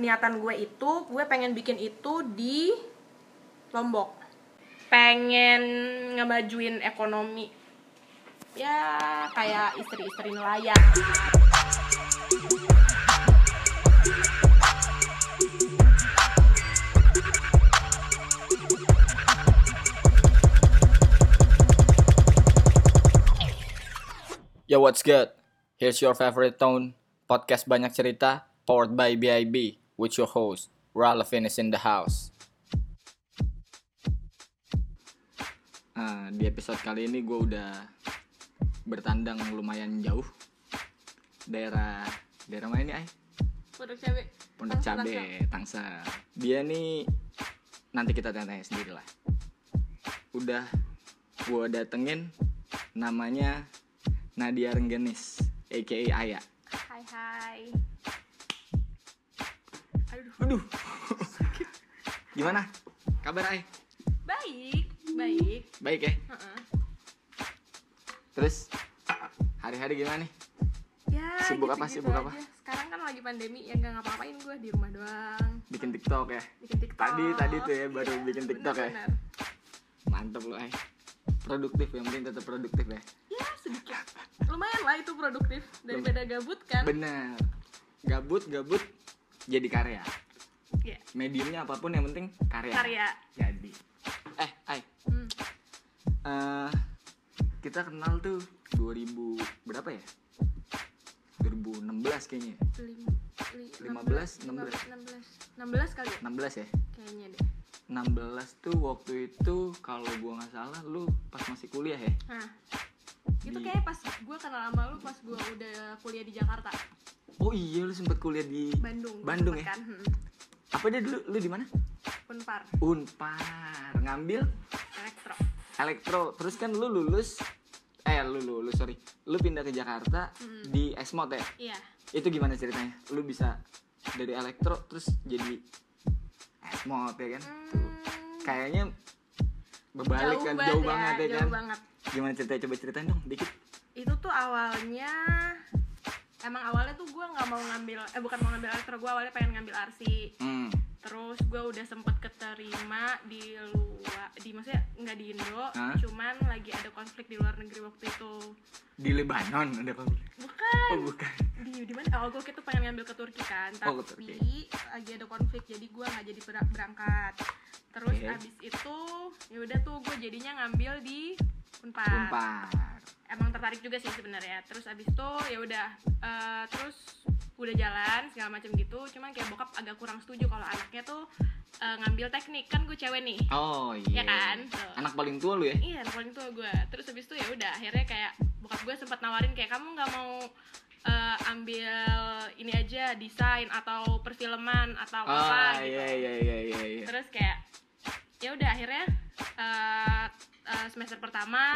niatan gue itu gue pengen bikin itu di Lombok. Pengen ngemajuin ekonomi. Ya kayak istri-istri nelayan. Yo, what's good? Here's your favorite tone, podcast banyak cerita, powered by BIB, with your host, Ralphin is in the house. Ah, di episode kali ini gue udah bertandang lumayan jauh. Daerah, daerah mana ini, Ay? Pondok Cabe Pondok Cabe, Tangsel. Dia nih, nanti kita tanya-tanya sendiri lah. Udah gue datengin, namanya Nadia Renggenis, aka Aya. Hai hai Aduh. Gimana? Kabar Ay? Baik Baik Baik ya? Heeh. Terus hari-hari gimana nih? Ya Sibuk apa, gitu-gitu sibuk apa? Sekarang kan lagi pandemi ya nggak ngapa-ngapain gue di rumah doang Bikin TikTok ya? Bikin TikTok Tadi tadi tuh ya baru Iya, bikin TikTok ya. bener-bener. Mantep loh Ay. Produktif yang penting tetap produktif ya. Ya sedikit Lumayan lah itu produktif Daripada gabut kan Benar. Gabut gabut jadi karya. Ya Mediumnya apa pun yang penting karya. Karya Jadi. Eh, Ay. hmm. eh, kita kenal tuh 2000 berapa ya? 2016 kayaknya. Lim, li, 15, 16 16 kali ya 16 ya? kayaknya deh 16 tuh waktu itu kalau gua nggak salah lu pas masih kuliah ya Nah, itu Di- kayak pas gue kenal sama lu pas gue udah kuliah di Jakarta, oh iya lu sempet kuliah di Bandung. Bandung ya? Kan? Hmm. apa dia dulu? Lu di mana? Unpar, unpar. Ngambil? Elektro. elektro. Terus kan lu lulus eh lu lulus sorry. Lu pindah ke Jakarta Hmm. di Esmod ya? Iya. itu gimana ceritanya? Lu bisa dari elektro terus jadi Esmod ya kan? Tuh. Hmm, kayaknya berbalik kan? jauh banget ya kan? Jauh banget. gimana ceritanya? Coba ceritain dong dikit. Itu tuh awalnya emang awalnya tuh gue nggak mau ngambil eh bukan mau ngambil elektro gue awalnya pengen ngambil arsi hmm. terus gue udah sempet keterima di luar di maksudnya nggak di Indo Hah? cuman lagi ada konflik di luar negeri waktu itu di Lebanon ada konflik bukan oh bukan di di mana oh gue tuh pengen ngambil ke Turki kan Oh, tapi ke Turki. lagi ada konflik jadi gue nggak jadi ber- berangkat terus Oke. abis itu ya udah tuh gue jadinya ngambil di Unpar. unpar emang tertarik juga sih sebenarnya terus abis itu ya udah eh, terus udah jalan segala macam gitu cuman kayak bokap agak kurang setuju kalau anaknya tuh eh, ngambil teknik kan gue cewek nih oh iya ya kan Tuh. anak paling tua lu ya Iya, anak paling tua gue. Terus habis itu ya udah, akhirnya kayak bokap gue sempat nawarin kayak kamu nggak mau eh, ambil ini aja desain atau perfilman atau apa ah gitu. iya iya iya iya iya Terus kayak ya udah akhirnya eh, eh, semester pertama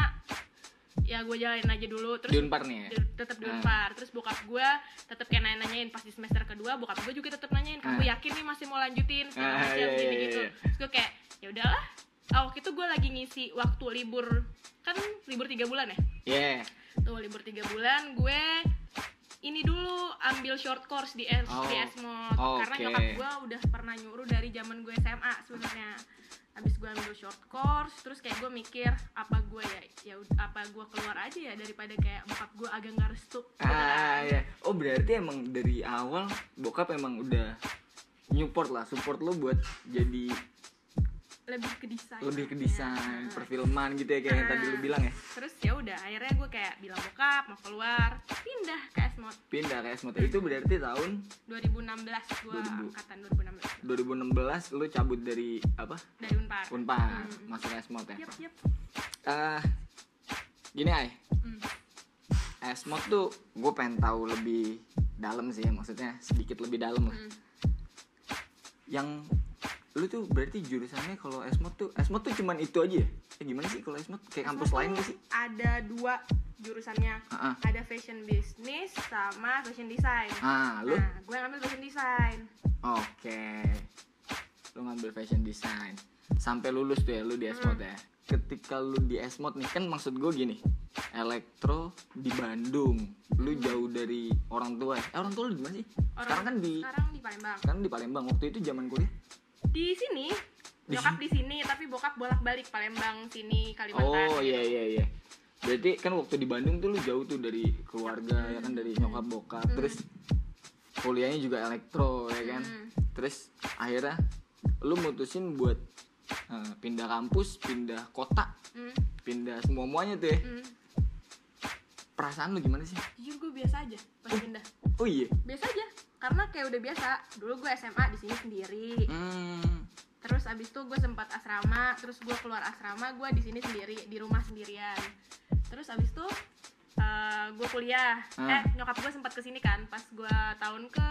ya gue jalanin aja dulu terus di unpar nih ya tetap di Ah. Unpar. Terus bokap gue tetap kayak nanya-nanyain pas di semester kedua, bokap gue juga tetap nanyain, "Kamu Ah. yakin nih masih mau lanjutin?" segala Ah, macam iya, iya, gitu-gitu. iya. Terus gue kayak, "Ya udahlah." Oh, waktu itu gue lagi ngisi waktu libur kan libur tiga bulan ya yeah tuh libur tiga bulan gue ini dulu ambil short course di S Oh, di Esmod karena oke. nyokap gue udah pernah nyuruh dari zaman gue SMA sebenarnya. Habis gue ambil short course terus kayak gue mikir apa gue ya ya apa gue keluar aja ya daripada kayak bokap gue agak nggak restu. Ah iya. Oh berarti emang dari awal bokap emang udah support lah support lu buat jadi lebih ke desain lebih ke Nah, desain perfilman gitu ya kayak yang tadi lu Ah. bilang ya terus ya udah akhirnya gue kayak bilang bokap mau keluar pindah ke Esmod pindah ke Esmod itu berarti tahun 2016 gue 2000. angkatan 2016 2016 lu cabut dari apa dari Unpar Unpar Hmm. masuk Esmod ya Yep, yep. Eh, gini ay Hmm. Esmod tuh gue pengen tahu lebih dalam sih ya maksudnya sedikit lebih dalam lah Hmm. yang lu tuh berarti jurusannya kalau Esmod tuh Esmod tuh cuman itu aja ya? Eh, gimana sih kalau Esmod kayak kampus lain gak sih? Ada dua jurusannya. Ah, ah. ada fashion business sama fashion design. Ah lu? Nah gue ngambil fashion design. Oke. Lu ngambil fashion design. Sampai lulus tuh ya lu di Esmod ya? Ketika lu di Esmod nih kan maksud gue gini. Elektro di Bandung. Lu jauh dari orang tua ya? Eh, orang tua lu di mana sih? Orang- sekarang kan di sekarang di Palembang. Sekarang di Palembang. Waktu itu zaman kuliah di sini Di nyokap di sini tapi bokap bolak balik Palembang sini Kalimantan. Oh iya iya iya. Berarti kan waktu di Bandung tuh lu jauh tuh dari keluarga ya kan dari nyokap bokap. Terus kuliahnya juga elektro ya kan? Hmm. terus akhirnya lu mutusin buat eh, pindah kampus pindah kota Hmm, pindah semua muanya tuh ya? Hmm. Perasaan lu gimana sih? Jujur gue biasa aja pas pindah. Oh iya? Biasa aja karena kayak udah biasa. Dulu gue SMA di sini sendiri. Hmm. terus abis itu gue sempat asrama terus gue keluar asrama gue di sini sendiri di rumah sendirian. Terus abis itu eh, gue kuliah. Ah. eh nyokap gue sempat ke sini kan pas gue tahun ke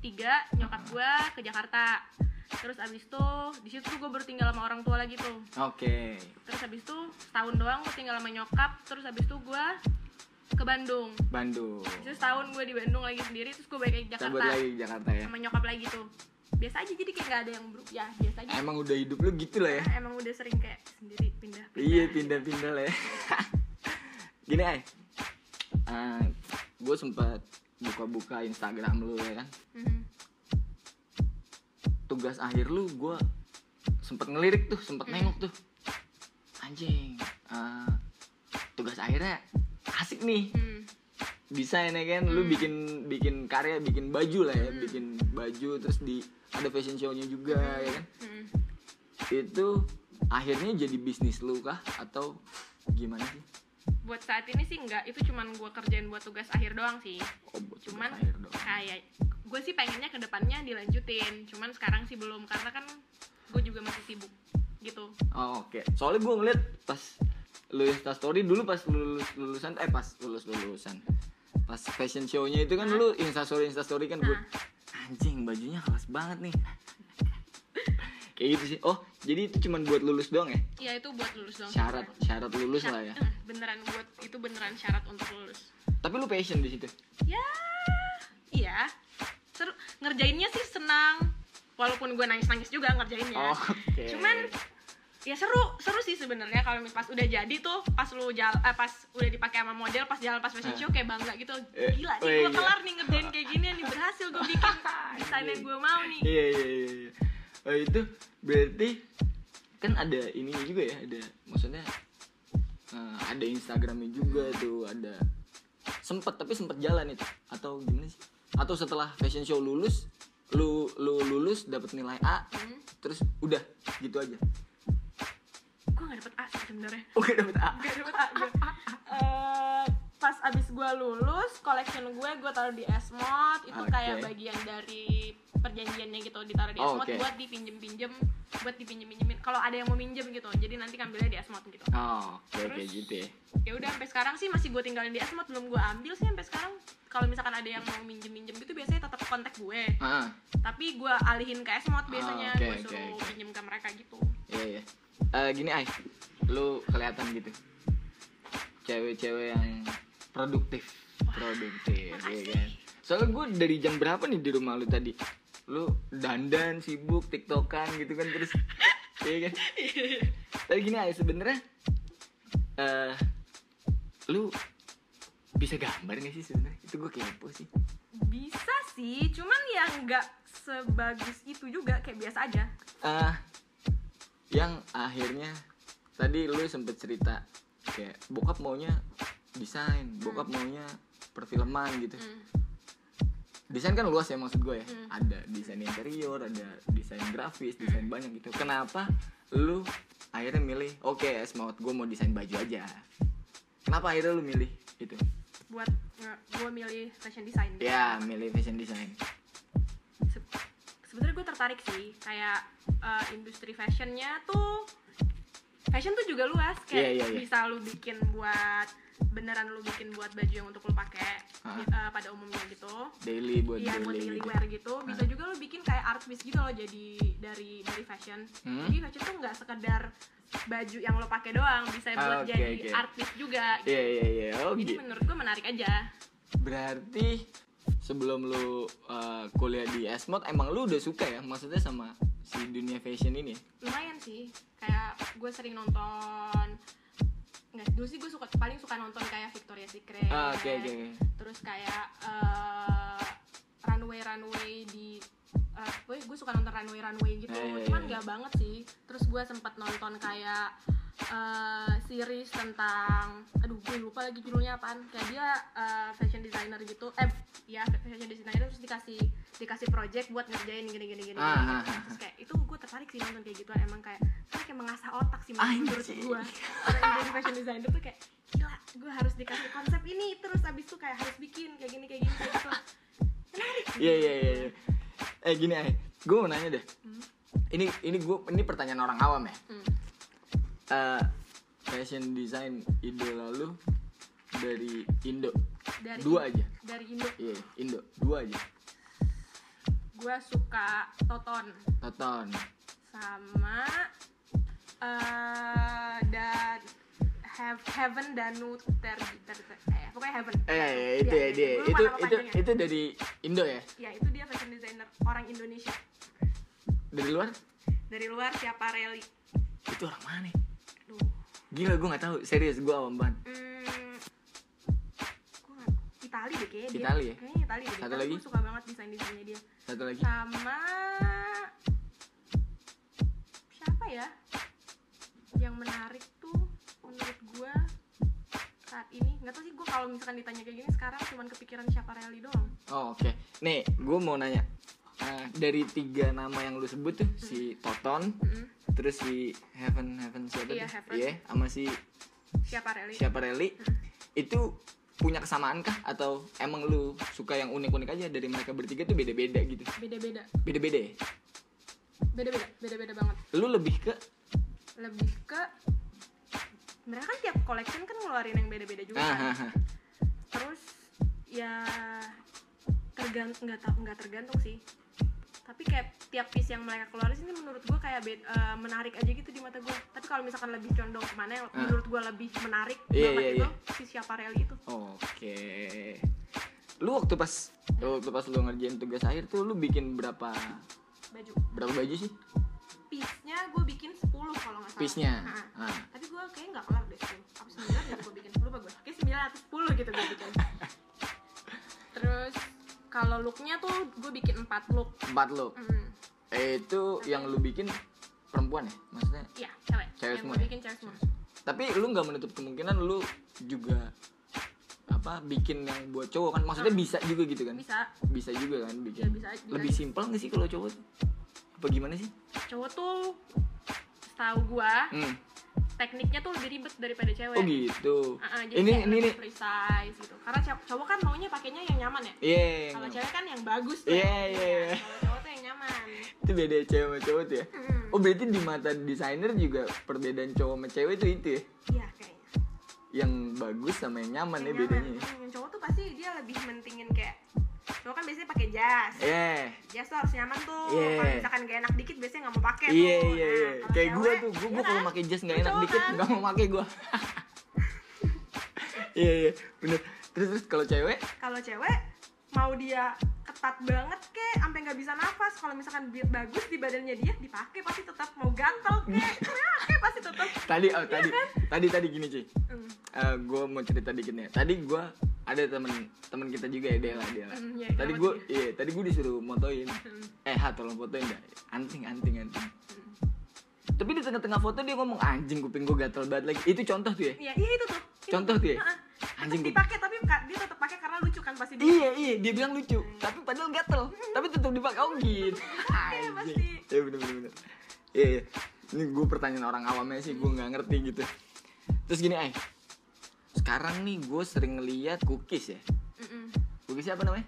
tiga nyokap gue ke Jakarta. Terus abis itu di situ gue baru tinggal sama orang tua lagi tuh. Oke. Terus abis itu setahun doang gue tinggal sama nyokap. Terus abis itu gue ke Bandung. Bandung. Terus setahun gue di Bandung lagi sendiri terus gue balik lagi ke cabut Jakarta. lagi Jakarta ya. Sama nyokap lagi tuh. Biasa aja jadi kayak gak ada yang berubah. Ya biasa aja. Emang udah hidup lu gitu lah ya. Emang udah sering kayak sendiri pindah pindah. Iya pindah-pindah lah ya. Gini ay gue sempat buka-buka Instagram lu ya kan. Mhm. tugas akhir lu gue sempet ngelirik tuh sempet nengok tuh. Anjing eh, tugas akhirnya asik nih. Hmm. desain ya kan lu bikin bikin karya bikin baju lah ya Hmm. bikin baju terus di ada fashion show-nya juga ya kan? Hmm. itu akhirnya jadi bisnis lu kah? Atau gimana sih? Buat saat ini sih enggak itu cuman gue kerjain buat tugas akhir doang sih. Oh buat cuman akhir dong kayak gue sih pengennya ke depannya dilanjutin. Cuman sekarang sih belum karena kan gue juga masih sibuk gitu. Oh, oke. Soalnya gue ngeliat pas lu Insta story dulu pas lulus lulusan eh pas lulus lulusan. Pas fashion show-nya itu kan lu Insta story Insta story kan gue anjing bajunya kelas banget nih. Kayak gitu sih. Oh jadi itu cuman buat lulus doang ya? Iya itu buat lulus doang. Syarat syarat lulus lah ya. Eh, beneran buat itu beneran syarat untuk lulus. Tapi lu passion di situ? Ya iya. Seru ngerjainnya sih senang. Walaupun gue nangis nangis juga ngerjainnya. Oh, oke. Cuman ya seru seru sih sebenarnya kalau pas udah jadi tuh pas lu jalan eh, pas udah dipakai sama model pas jalan pas fashion show kayak bangga gitu. Eh, gila oh nih gue iya. kelar nih ngerjain kayak gini nih berhasil gue bikin. Desain yang gue mau nih. Iya iya iya iya. oh, itu berarti kan ada ininya juga ya ada maksudnya eh, ada Instagramnya juga tuh ada sempet tapi sempet jalan itu atau gimana sih? Atau setelah fashion show lulus lu lu lulus dapat nilai A Hmm. terus udah gitu aja gue gak dapet A sih sebenarnya. Oke dapat A. Gak dapet A gue Eh, pas abis gue lulus collection gue gue taruh di Esmod itu Oke. kayak bagian dari perjanjiannya gitu ditaruh di Oh, oke. buat dipinjem pinjem buat dipinjem pinjemin kalau ada yang mau minjem gitu jadi nanti ngambilnya di Esmod gitu. Oh oke oke Terus? gitu ya. ya udah sampai sekarang sih masih gue tinggalin di Esmod belum gue ambil sih sampai sekarang. Kalau misalkan ada yang mau minjem minjem gitu biasanya tetap kontak gue. Ah tapi gue alihin ke Esmod biasanya oke, gue oke, suruh oke. pinjem ke mereka gitu. Iya iya. Eh, gini ay lu kelihatan gitu. Cewek-cewek yang produktif. Produktif ya kan? Soalnya gue dari jam berapa nih di rumah lu tadi lu dandan sibuk tiktokan gitu kan terus iya kan? Tapi gini ay sebenarnya eh lu bisa gambar gak sih sebenarnya? Itu gue kepo sih. Bisa sih cuman ya nggak sebagus itu juga kayak biasa aja. Eh yang akhirnya tadi lu sempet cerita kayak bokap maunya desain bokap maunya perfilman gitu. Hmm. Desain kan luas ya maksud gue ya. Hmm. ada desain interior ada desain grafis desain banyak gitu. Kenapa lu akhirnya milih oke es mau gue mau desain baju aja. Kenapa akhirnya lu milih itu? Buat gue milih fashion design. Ya milih fashion design. Se- sebenarnya gue tertarik sih kayak eh, industri fashionnya tuh fashion tuh juga luas kayak Iya, iya, iya. bisa lu bikin buat beneran lu bikin buat baju yang untuk lu pakai eh, pada umumnya gitu. Daily buat Iya buat daily daily gitu. wear gitu. Bisa juga lo bikin kayak art piece gitu loh jadi dari dari fashion. Hmm. jadi fashion tuh nggak sekedar baju yang lo pakai doang bisa Ah, buat oke, jadi oke. art piece juga. Gitu. iya iya. Iya oh jadi gitu. menurut gue menarik aja. Berarti sebelum lu uh, kuliah di Esmod emang lu udah suka ya? Maksudnya sama si dunia fashion ini? lumayan sih kayak gue sering nonton nggak dulu sih gue suka paling suka nonton kayak Victoria's Secret Ah, oke oke. terus kayak eh, runway runway di eh, gue gue suka nonton runway runway gitu Eh, cuman iya. nggak banget sih terus gue sempat nonton kayak eh, series tentang aduh gue lupa lagi judulnya apaan kayak dia eh, fashion designer gitu eh ya fashion designer terus dikasih dikasih project buat ngerjain gini gini gini, Ah, gini. ah, ah. terus kayak itu gue tertarik sih nonton kayak gituan emang kayak kayak mengasah otak sih menurut gue orang yang jadi fashion designer tuh kayak gila gue harus dikasih konsep ini terus abis itu kayak harus bikin kayak gini kayak gini kayak gitu menarik Iya iya iya. iya. Eh gini ay, gue mau nanya deh. Hmm. Ini ini gue ini pertanyaan orang awam ya. Hmm. Eh, fashion design idola lu dari Indo. dari Dua aja. dari Indo Iya, Indo. Dua aja. gue suka Toton Toton. sama eh dan have heaven danu ter ter ter- eh pokoknya heaven Eh, ya, Iya, itu ya iya, dia. Itu nama itu itu dari Indo ya. ya itu dia fashion designer orang Indonesia Dari luar? dari luar siapa Reli Itu orang mana? Gila gue nggak tahu. Serius gue awam banget. Hmm, Itali deh kayaknya dia. Itali ya? Kayaknya Itali deh. Satu lagi? Gue suka banget desain desainnya dia. Satu lagi. Sama siapa ya? Yang menarik tuh menurut gue saat ini nggak tahu sih gue kalau misalkan ditanya kayak gini sekarang cuman kepikiran siapa Reli doang. Oh, oke. Nih, gue mau nanya. Eh, dari tiga nama yang lu sebut tuh si Toton, Mm-mm. Terus si Heaven Heaven siapa Iya? Heaven. Iya, sama si Siapa Reli? siapa Reli itu punya kesamaan kah atau emang lu suka yang unik-unik aja dari mereka bertiga tuh beda-beda gitu Beda-beda, beda-beda ya beda-beda, beda-beda banget. lu lebih ke Lebih ke mereka kan tiap collection kan ngeluarin yang beda-beda juga. ah, kan. ah, ah. terus ya tergantung nggak tau nggak tergantung sih tapi kayak tiap piece yang mereka keluarin sini menurut gue kayak bed- eh, menarik aja gitu di mata gue tapi kalau misalkan lebih condong ke mana yang Ah. menurut gue lebih menarik banget iya, itu iya. si siapa Reli itu. Oke. Lu waktu pas waktu pas lu ngerjain tugas akhir tuh lu bikin berapa baju. Berapa baju sih? Piece-nya gue bikin 10 kalau nggak salah. Piece-nya? Nah, ah. tapi gue kayaknya nggak kelar deh. 10 apa 9 gitu gue bikin 10 bagus. Kayak 9 atau 10 gitu gue bikin. Terus kalau looknya tuh gue bikin 4 look empat lu Hmm. eh, itu yang lu bikin perempuan ya maksudnya Iya, cewek. Cewek yang semua gue ya? bikin cewek semua. tapi lu nggak menutup kemungkinan lu juga apa bikin yang buat cowok kan maksudnya Hmm. bisa juga gitu kan Bisa, bisa juga kan bikin ya bisa. bisa. lebih simpel nggak sih kalau cowok tuh? apa gimana sih Cowok tuh setahu gua hmm. Tekniknya tuh lebih ribet daripada cewek. oh gitu Uh-uh, jadi ini ini nih precise gitu. Karena cow- cowok kan maunya pakainya yang nyaman ya. iya Kalau cewek kan yang bagus tuh. Iya, iya, iya. Kalau cowok tuh yang nyaman. itu beda cewek sama cowok tuh ya Hmm. oh berarti di mata desainer juga perbedaan cowok sama cewek tuh itu ya Iya kayaknya. yang bagus sama yang nyaman ya Yang bedanya nyaman. ya Hmm, Yang cowok tuh pasti dia lebih mentingin kayak cowok kan biasanya pakai jas. Iya, Jas tuh harus nyaman tuh. Iya. Kalau misalkan gak enak dikit biasanya nggak mau pakai iya tuh. iya Nah, iya kayak gue tuh gue iya kalau kan? pakai jas nggak Lu enak dikit kan? nggak mau pakai gue iya iya bener terus terus kalau cewek kalau cewek mau dia ketat banget kek. Sampai nggak bisa nafas. Kalau misalkan bi- bagus di badannya dia dipakai pasti tetap. Mau gatel kek. Pasti tetap. Tadi oh Iya tadi kan? tadi tadi gini cuy Hmm, gue mau cerita dikit nih. Tadi gue ada temen temen kita juga ya Dela Dela. Hmm, ya, tadi gue iya tadi gue disuruh motoin. Hmm, eh ha tolong fotoin dah. Anting anting anting. Hmm. Tapi di tengah-tengah foto dia ngomong anjing kuping gue gatel banget. Lagi itu contoh tuh ya? Iya iya itu tuh. Contoh tuh ya? Anjing dipakai tapi dia tetap pakai karena lucu kan pasti dia. Iya iya dia bilang lucu. Tapi padahal gatel. Tapi tetap dipakai oh gitu. Iya, pasti. iya bener bener bener. Iya iya. Ini gue pertanyaan orang awamnya sih gue nggak ngerti gitu. Terus gini ay sekarang nih gue sering ngeliat cookies ya. Mm-mm. cookies apa namanya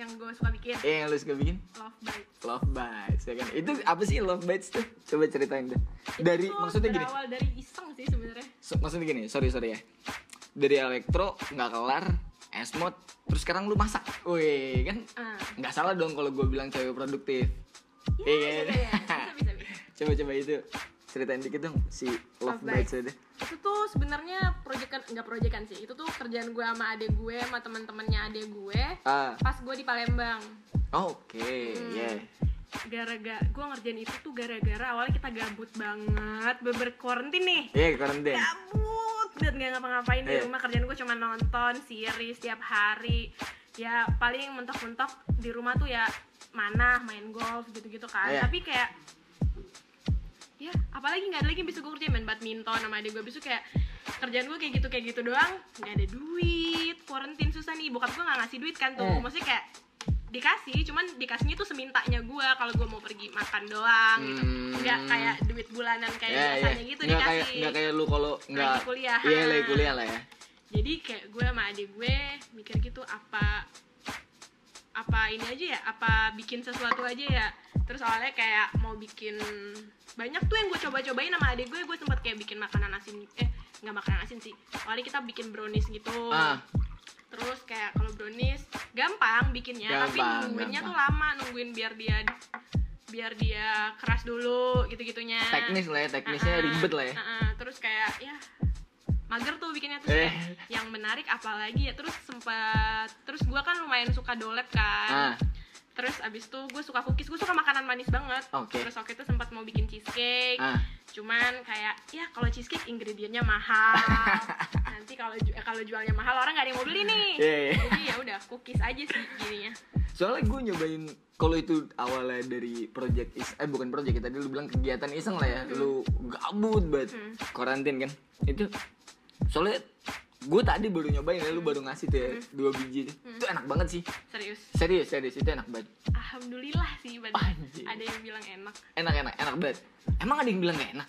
yang gue suka bikin. Eh yang lu suka bikin? Love bite love bites ya kan? Itu apa sih love bites tuh? Coba ceritain deh. Dari Itu maksudnya gini. berawal dari iseng sih sebenarnya. So- maksudnya gini sorry sorry ya. Dari elektro nggak kelar esmod terus sekarang lu masak. Wih kan? Ah. nggak salah dong kalau gue bilang cewek produktif. Iya, Iya bisa, kan? bisa, bisa, bisa, bisa. coba coba itu ceritain dikit dong si love, Love bites itu itu tuh sebenarnya proyekan nggak proyekan sih itu tuh kerjaan gue sama adek gue sama teman-temannya adek gue ah pas gue di Palembang oke Hmm. yeah gara-gara gue ngerjain itu tuh gara-gara awalnya kita gabut banget beber quarantine nih Iya, karantin. gabut banget nggak ngapa-ngapain di Iya. rumah kerjaan gue cuma nonton series setiap hari ya paling mentok-mentok di rumah tuh ya mana main golf gitu-gitu kan Iya. tapi kayak ya apalagi nggak ada lagi yang bisa gue kerjain main badminton sama adik gue besok kayak kerjaan gue kayak gitu kayak gitu doang nggak ada duit quarantine susah nih bokap gue nggak ngasih duit kan tuh Eh. maksudnya kayak dikasih cuman dikasihnya tuh semintanya gue kalau gue mau pergi makan doang gitu Hmm. nggak kayak duit bulanan kayak Ya, biasanya ya. gitu Nggak kayak dikasih nggak kayak lu kalau nggak kuliah. Iya, lagi kuliah lah ya. jadi kayak gue sama adik gue mikir gitu apa apa ini aja ya apa bikin sesuatu aja ya terus awalnya kayak mau bikin banyak tuh yang gue coba-cobain sama adik gue gue sempet kayak bikin makanan asin eh nggak makanan asin sih awalnya kita bikin brownies gitu Ah, terus kayak kalau brownies gampang bikinnya tapi Gampang, nungguinnya tuh gampang. lama nungguin biar dia biar dia keras dulu gitu gitunya teknis lah ya, teknisnya Ah, ribet lah ya. ah, ah. terus kayak ya mager tuh bikinnya terus Eh. kayak yang menarik apalagi ya terus sempat terus gua kan lumayan suka dolep kan Ah, terus abis itu gue suka cookies gue suka makanan manis banget Oke. terus waktu itu sempat mau bikin cheesecake ah. cuman kayak ya kalau cheesecake ingredientnya mahal nanti kalau ju- eh, kalau jualnya mahal orang nggak ada yang mau beli nih Iya, iya. jadi ya udah cookies aja sih jadinya Soalnya gue nyobain kalau itu awalnya dari project is eh bukan project tadi lu bilang kegiatan iseng lah ya. Lu gabut banget. Hmm. Karantin kan. Itu soalnya gue tadi baru nyobain ya lu baru ngasih tuh ya Hmm. dua biji tuh. Itu enak banget sih. serius Serius, serius itu enak banget. alhamdulillah sih. Anjir. ada yang bilang enak Enak enak enak banget. Emang ada yang bilang gak enak?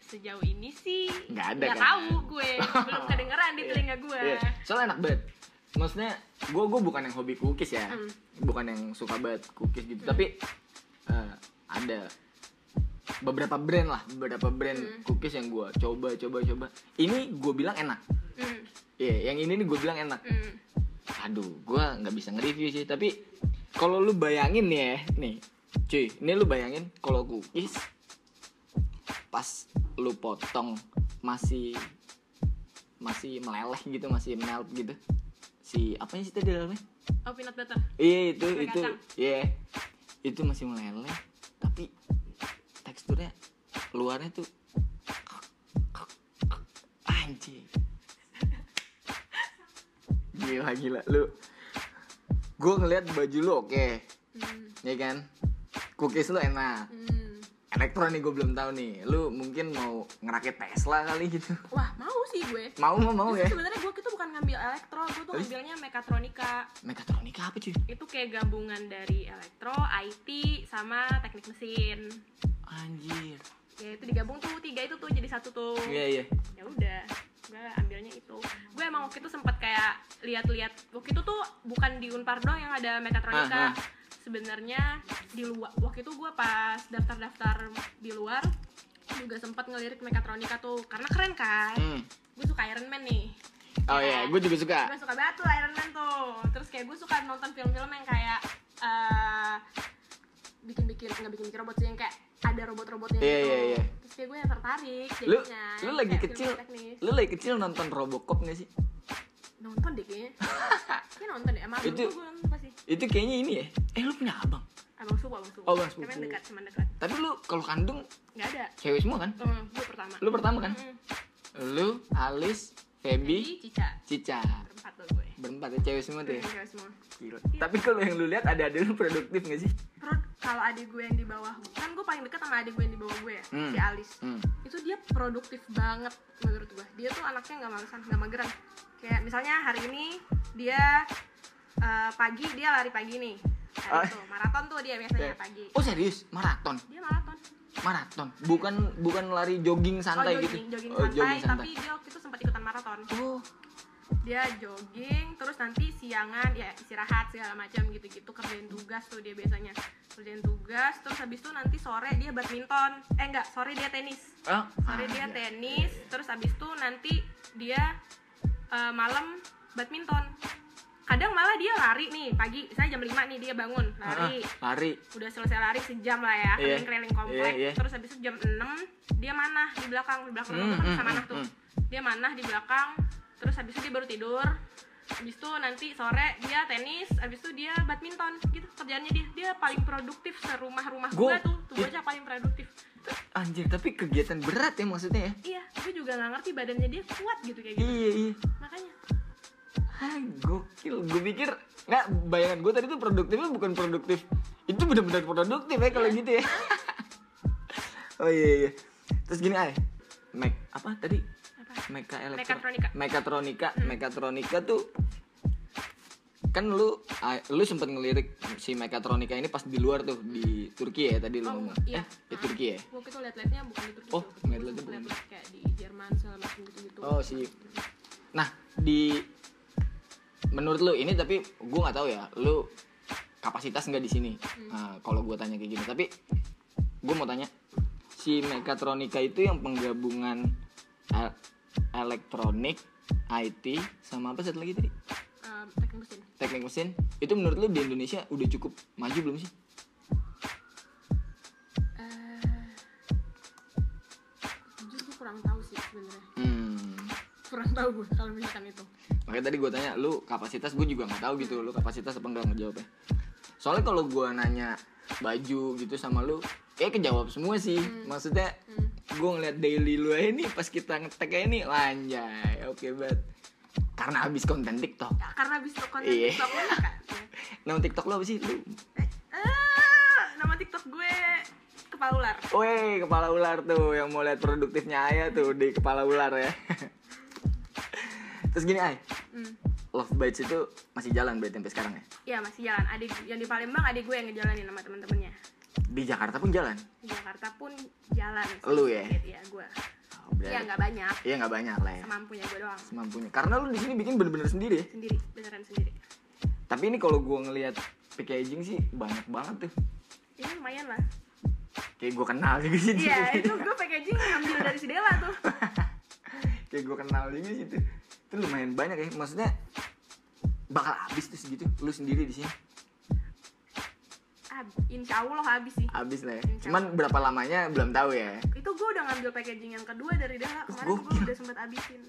sejauh ini sih Nggak ada, nggak kan? tahu gue belum kedengeran di Iya. telinga gue Iya. Soalnya enak banget. Maksudnya gue gue bukan yang hobi cookies ya, Hmm. bukan yang suka banget cookies gitu. Tapi eh, ada beberapa brand lah, beberapa brand Hmm. cookies yang gue coba coba coba. Ini gue bilang enak. Hmm, Iya, yang ini nih gue bilang enak. hmm. Aduh, gue nggak bisa nge-review sih. Tapi kalau lu bayangin nih ya, nih, cuy, ini lu bayangin kalau cookies pas lu potong masih masih meleleh gitu, masih melt gitu. Si apa sih tadi dalamnya? oh peanut butter Iya itu Kue itu, kacang. iya itu masih meleleh, tapi teksturnya luarnya tuh anjing. Gila gila lu. Gue ngeliat baju lu oke, hmm. ya kan? Cookies lu enak. Hmm. Elektron nih gue belum tahu nih. Lu mungkin mau ngerakit Tesla kali gitu. wah mau sih gue Mau mau mau ya? sebenarnya gue itu bukan ngambil elektro gue tuh ngambilnya mekatronika Mekatronika apa cuy? itu kayak gabungan dari elektro IT sama teknik mesin Anjir. ya itu digabung tuh tiga itu tuh jadi satu tuh Iya iya. ya udah gue ambilnya itu gue emang waktu itu sempat kayak lihat-lihat waktu itu tuh bukan di Unpar doang yang ada mekatronika Ah, ah. Sebenarnya di luar waktu itu gue pas daftar-daftar di luar juga sempat ngelirik mekatronika tuh karena keren kan Hmm. gue suka Iron Man nih Oh iya, gue juga suka. gue suka banget tuh Iron Man tuh terus kayak gue suka nonton film-film yang kayak eh, bikin-bikin nggak bikin-bikin robot sih yang kayak ada robot-robotnya Iya, gitu iya, iya. terus kayak gue yang tertarik Lu jadinya lu yang lagi kecil, lu lagi kecil nonton Robocop gak sih? Nonton deh kayaknya kayaknya nonton deh emang Itu- gue nonton pasti Itu kayaknya ini ya. Eh lu punya abang. abang suku abang suku Oh, abang Cuman sepupu. dekat cuman dekat Tapi lu kalau kandung nggak ada cewek semua kan? Hmm, gue pertama Lu pertama kan? Mm-mm. Lu, Alis, Feby, Jadi Cica Cica. berempat tuh gue Berempat ya cewek semua tuh ya. Cewek semua Gila. Iya. Tapi kalau yang lu lihat ada ada lu produktif gak sih? Terus kalau adik gue yang di bawah kan gue paling dekat sama adik gue yang di bawah gue ya Hmm. si Alis Hmm. itu dia produktif banget menurut gue dia tuh anaknya nggak malesan nggak mageran kayak misalnya hari ini dia eh, pagi dia lari pagi nih Ah. Hari itu maraton tuh dia biasanya Ya. pagi Oh serius? Maraton? dia maraton Maraton? Bukan bukan lari jogging santai oh gitu? jogging jogging oh, santai, jogging santai. tapi dia waktu itu sempat ikutan maraton Oh, dia jogging terus nanti siangan ya istirahat segala macam gitu-gitu kerjain tugas tuh dia biasanya kerjain tugas terus habis itu nanti sore dia badminton eh enggak sore dia tenis oh. sore ah, dia iya. tenis terus habis itu nanti dia eh, malam badminton kadang malah dia lari nih pagi saya jam 5 nih dia bangun lari Ah, lari. udah selesai lari sejam lah ya Iya. keliling-keliling komplek Iya, iya. terus habis itu jam 6 dia manah di belakang di belakang rumah Hmm, tuh kan hmm, bisa manah hmm, tuh hmm. dia manah di belakang terus habis itu dia baru tidur Abis itu nanti sore dia tenis, abis itu dia badminton gitu kerjaannya dia. Dia paling produktif serumah-rumah Gua- gua tuh. Tuh bocah paling produktif. Anjir, tapi kegiatan berat ya maksudnya ya. Iya, gue juga nggak ngerti badannya dia kuat gitu kayak gitu. Iya, iya. Makanya. Hah, gokil. Gue pikir nggak bayangan gue tadi tuh produktifnya bukan produktif. Itu benar-benar produktif ya kalau gitu ya. oh iya iya. Terus gini ay, Mac apa tadi? Apa? Meka elektro. Mekatronika. Mekatronika. Mekatronika tuh kan lu ah, lu sempet ngelirik si mekatronika ini pas di luar tuh di Turki ya tadi lu Oh, ngomong. iya. Eh, di Turki ya? Waktu itu liat-liatnya bukan di Turki. Oh, tuh. ngeliat-liatnya bukan. Kayak di Jerman segala macam gitu-gitu. Oh, si Nah, di menurut lu ini tapi gue nggak tahu ya, lu kapasitas nggak di sini. Nah, kalau gue tanya kayak gini, tapi gue mau tanya si mekatronika itu yang penggabungan el- elektronik, IT, sama apa satu lagi tadi? Um, teknik mesin. Teknik mesin. Itu menurut lu di Indonesia udah cukup maju belum sih? Eh, jujur kurang tahu sih sebenarnya. Hmm. Kurang tahu gue kalau misalkan itu. Makanya tadi gue tanya, lu kapasitas gue juga nggak tahu gitu, lu kapasitas apa enggak ngejawabnya. Soalnya kalau gue nanya baju gitu sama lu, kayak kejawab semua sih. Maksudnya Hmm. Gue ngeliat daily lu aja nih pas kita ngetek aja nih, lanjay, oke banget. Karena habis konten TikTok. Ya, karena habis konten Iya. TikTok lu kan. Nama TikTok lu apa sih? Lu? Eh, nama TikTok gue kepala ular. Weh, kepala ular tuh yang mau lihat produktifnya Ayah tuh di kepala ular ya. Terus gini, Ay, Hmm. Love Bites itu masih jalan berarti sampai sekarang ya? Iya masih jalan. Adik yang di Palembang adik gue yang ngejalanin sama temen-temennya. Di Jakarta pun jalan? Di Jakarta pun jalan. Lu ya? Iya gue. Iya nggak banyak. Iya nggak banyak lah ya. Semampunya gue doang. Semampunya. Karena lu di sini bikin bener-bener sendiri ya. Sendiri, beneran sendiri. Tapi ini kalau gua ngelihat packaging sih banyak banget tuh. Ini lumayan lah. Kayak gua kenal juga sih. Iya itu gue packaging ngambil dari si Dela tuh. Kayak gua kenal juga sih tuh. Itu lumayan banyak ya. Maksudnya bakal habis tuh segitu lu sendiri di sini. Ah, insya Allah habis sih. Habis lah ya. Cuman berapa lamanya belum tahu ya. Itu gue udah ngambil packaging yang kedua dari Dela. Kemarin gue udah sempet habisin.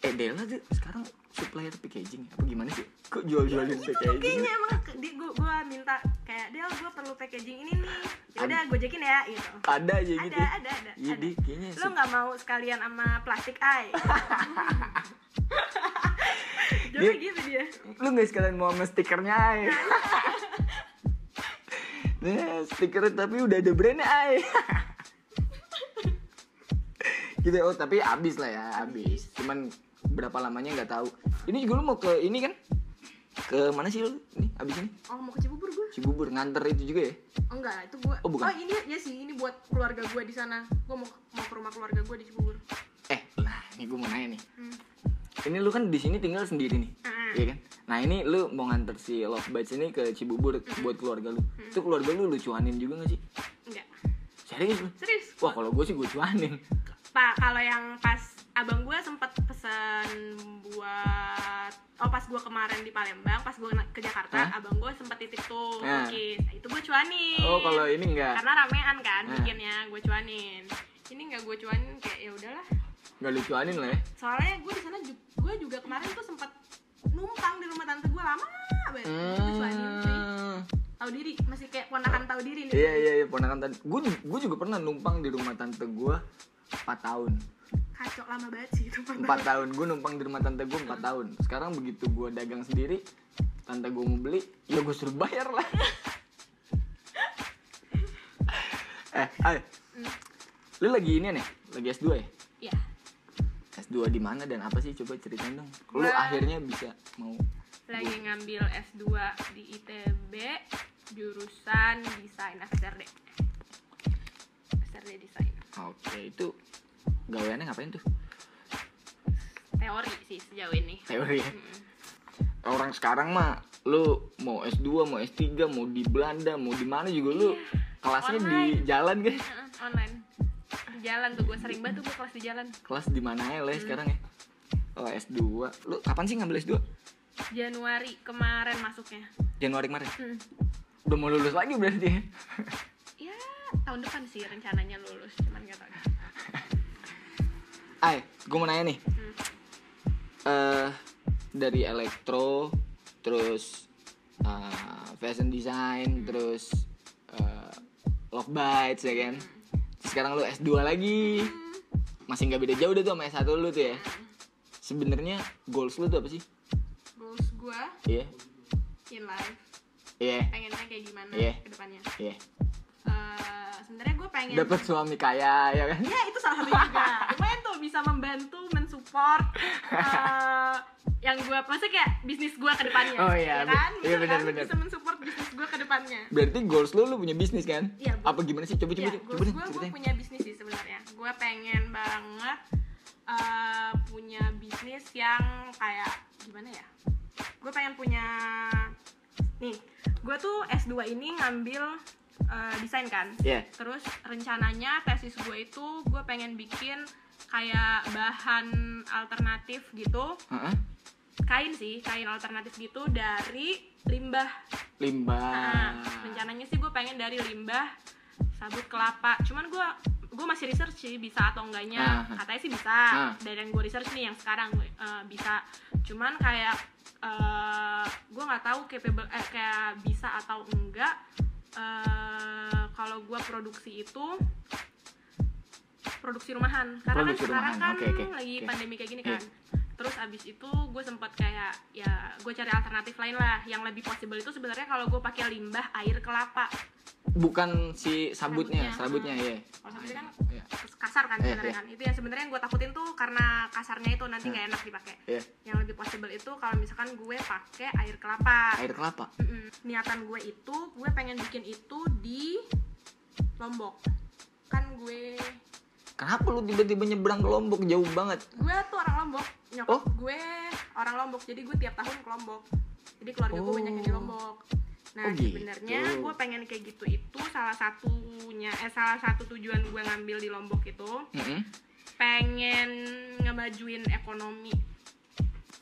Eh Dela tuh sekarang supplier packaging apa gimana sih? Kok jual-jualin Itu tuh packaging? kayaknya emang di, gue, gue minta kayak Del gue perlu packaging ini nih. Ya udah gojekin ya gitu. Ada aja Ada, gitu. ada, ada. Iya ada. deh, kayaknya Lo nggak mau sekalian sama plastik eye? Jadi gitu dia. lu nggak sekalian mau sama stikernya ay nah stikernya tapi udah ada brandnya ay gitu oh tapi habis lah ya habis cuman berapa lamanya nggak tahu ini juga lu mau ke ini kan ke mana sih lu ini habis ini Oh mau ke Cibubur gue? Cibubur nganter itu juga ya Oh, enggak, itu gue. Oh, bukan. ini ya sih, ini buat keluarga gue di sana. Gue mau mau ke rumah keluarga gue di Cibubur. eh lah ini gue mau nanya nih Hmm. Ini lu kan di sini tinggal sendiri nih. Iya kan? Nah ini lu mau nganter si Love Bites ini ke Cibubur buat keluarga lu Itu keluarga lu lu cuanin juga gak sih? Enggak. Serius? Serius. Wah kalau gue sih gue cuanin Pak, kalau yang pas abang gue sempat pesen buat oh pas gue kemarin di Palembang, pas gue ke Jakarta, Hah? abang gue sempat titip tuh Nah. cookies. Nah, itu gue cuanin. Oh kalau ini enggak Karena ramean kan Nah. bikinnya, gue cuanin. Ini nggak gue cuanin kayak ya udahlah. Enggak lu cuanin lah ya Soalnya gue di sana gue juga kemarin tuh sempat numpang di rumah tante gue lama banget. Hmm. Tahu diri, masih kayak ponakan tahu diri nih. Iya iya iya ponakan tante Gue gue juga pernah numpang di rumah tante gue 4 tahun Kacau lama banget sih itu 4 tahun Gue numpang di rumah tante gue 4 tahun Sekarang begitu gue dagang sendiri Tante gue mau beli Ya gue suruh bayar lah Eh ay Hmm. Lu lagi ini nih Lagi S2 ya? Iya. S2 di mana dan apa sih coba ceritain dong. Lu Gua- akhirnya bisa mau lagi ngambil S2 di ITB jurusan desain FSRD FSRD desain Oke, itu gaweannya ngapain tuh? teori sih sejauh ini Teori ya. Mm-mm. Orang sekarang mah lu mau S2, mau S3, mau di Belanda, mau di mana juga lu kelasnya di Online. jalan kan? Jalan tuh gue sering banget tuh gue kelas di jalan Kelas di mana ya lah sekarang ya? Oh, S2. Lu kapan sih ngambil S2? Januari kemarin masuknya Januari kemarin. Hmm. Udah mau lulus lagi berarti ya? ya tahun depan sih rencananya lulus cuman gak tau Ay, gue mau nanya nih. Hmm. eh dari elektro terus uh, fashion design terus uh, love bites ya kan Terus sekarang lu S2 lagi. Masih nggak beda jauh deh tuh sama S1 lu tuh ya. Sebenarnya goals lu tuh apa sih? Goals gue iya. In life. Iya. Pengennya kayak gimana Iya. ke depannya? Iya Sebenarnya gue pengen dapat suami kaya ya kan? Ya itu salah satu juga. Lumayan tuh bisa membantu mensupport eh, yang gue maksudnya kayak bisnis gue ke depannya. Oh, iya, ya kan? Iya, Bener kan? benar-benar. bisa mensupport bisnis gue ke depannya. Berarti goals lu lu punya bisnis kan? Iya, apa gimana sih? Coba coba ya, coba gue gue punya bisnis sih sebenarnya. Gue pengen banget eh, punya bisnis yang kayak gimana ya? Gue pengen punya nih gue tuh S2 ini ngambil eh, desain kan Iya. terus rencananya tesis gue itu gue pengen bikin kayak bahan alternatif gitu Heeh. kain sih kain alternatif gitu dari limbah limbah Nah, rencananya sih gue pengen dari limbah sabut kelapa. Cuman gue gue masih research sih bisa atau enggaknya. Ah. Katanya sih bisa. Ah. Dari yang gue research nih yang sekarang eh, bisa. Cuman kayak eh gue nggak tahu capable eh kayak bisa atau enggak. Eh kalau gue produksi itu produksi rumahan karena Produksi kan sekarang rumahan, kan oke, oke, lagi oke. pandemi kayak gini Iya. kan terus abis itu gue sempat kayak ya gue cari alternatif lain lah. Yang lebih possible itu sebenarnya kalau gue pakai limbah air kelapa. Bukan si sabutnya Sabutnya, sabutnya ya kalau sabutnya kan Iya. kasar kan Iya, sebenarnya iya. kan. Itu yang sebenarnya yang gue takutin tuh karena kasarnya itu nanti nggak enak dipakai. Iya. yang lebih possible itu kalau misalkan gue pakai air kelapa. Air kelapa? Mm-mm. niatan gue itu gue pengen bikin itu di lombok. Kan gue kenapa lu tiba-tiba nyebrang ke lombok? Jauh banget. Gue tuh orang lombok. Nyokap Oh. gue orang lombok. Jadi gue tiap tahun ke lombok. Jadi keluarga gue Oh. banyak yang di lombok. Nah Oh, gitu. sebenarnya gue pengen kayak gitu itu salah satunya eh salah satu tujuan gue ngambil di lombok itu Mm-mm. pengen ngemajuin ekonomi.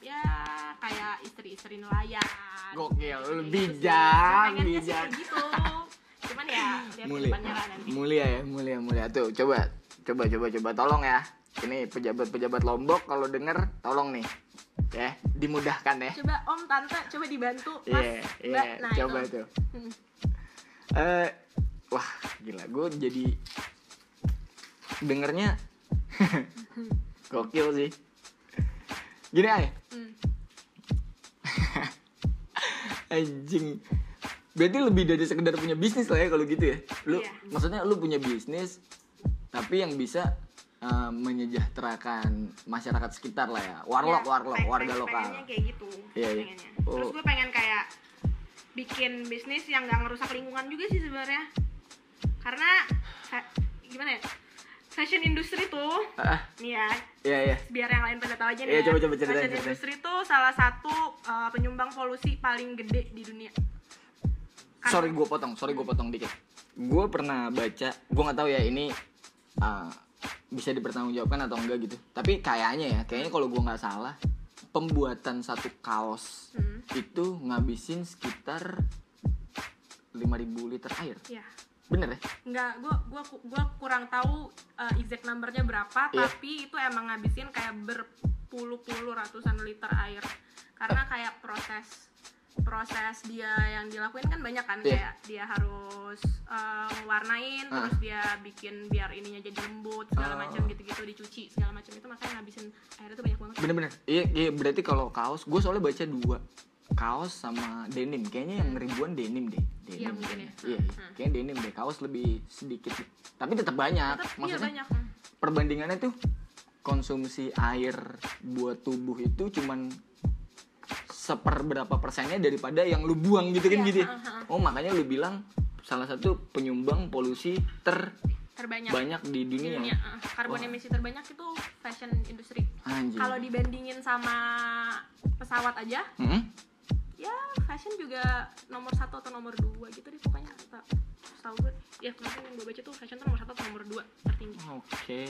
Ya kayak istri-istri nelayan. Gokil, gitu bijak, Gue bijak. gitu. Cuman ya lihat mulia. depannya lah nanti. Mulia ya mulia mulia. Tuh coba coba coba coba. Tolong ya. Ini pejabat-pejabat lombok kalau denger tolong nih. Ya dimudahkan ya. Coba om tante coba dibantu. Mas iya mbak. nah coba itu. tuh Hmm. eh wah gila. Gue jadi dengernya gokil sih. Gini ay. Hmm. anjing. Berarti lebih dari sekedar punya bisnis lah ya kalau gitu ya? Lu Iya. maksudnya lu punya bisnis tapi yang bisa uh, menyejahterakan masyarakat sekitar lah ya warlock Ya, warlock peng- warga peng- lokal kayak gitu Iya, iya. pengennya. Oh. terus gue pengen kayak bikin bisnis yang gak ngerusak lingkungan juga sih sebenarnya karena gimana ya fashion industry tuh ah nih ya iya iya biar yang lain pada tahu aja nih Iya, ya. coba- coba ceritain, fashion ceritain. industry tuh salah satu uh, penyumbang polusi paling gede di dunia Kan- sorry gue potong sorry gue potong dikit gue pernah baca gue nggak tahu ya ini uh, bisa dipertanggungjawabkan atau enggak gitu. Tapi kayaknya ya kayaknya kalau gue nggak salah pembuatan satu kaos Hmm, itu ngabisin sekitar 5000 liter air. Ya bener ya? Nggak gue gua gua kurang tahu uh, exact numbernya berapa Iya. tapi itu emang ngabisin kayak berpuluh-puluh ratusan liter air. Karena kayak proses proses dia yang dilakuin kan banyak kan Iya. kayak dia harus uh, warnain Ah. terus dia bikin biar ininya jadi lembut segala Oh. macam gitu-gitu dicuci segala macam itu makanya ngabisin air itu banyak banget bener-bener iya, iya berarti kalau kaos gue soalnya baca dua kaos sama denim kayaknya yang ribuan denim deh denim Iya, mungkin kayaknya. ya. iya Hmm. kayaknya denim deh kaos lebih sedikit tapi tetap banyak Tetap, iya maksudnya banyak perbandingannya tuh konsumsi air buat tubuh itu cuman seper berapa persennya daripada yang lu buang gitu kan Iya, gitu ya. oh makanya lu bilang salah satu penyumbang polusi terbanyak terbanyak. di di dunia, dunia uh, karbon Wah. emisi terbanyak itu fashion industry. Kalau dibandingin sama pesawat aja Hmm? ya fashion juga nomor satu atau nomor dua gitu deh pokoknya. Tahu gue ya kemarin yang gue baca tuh fashion tuh nomor satu atau nomor dua tertinggi. Oke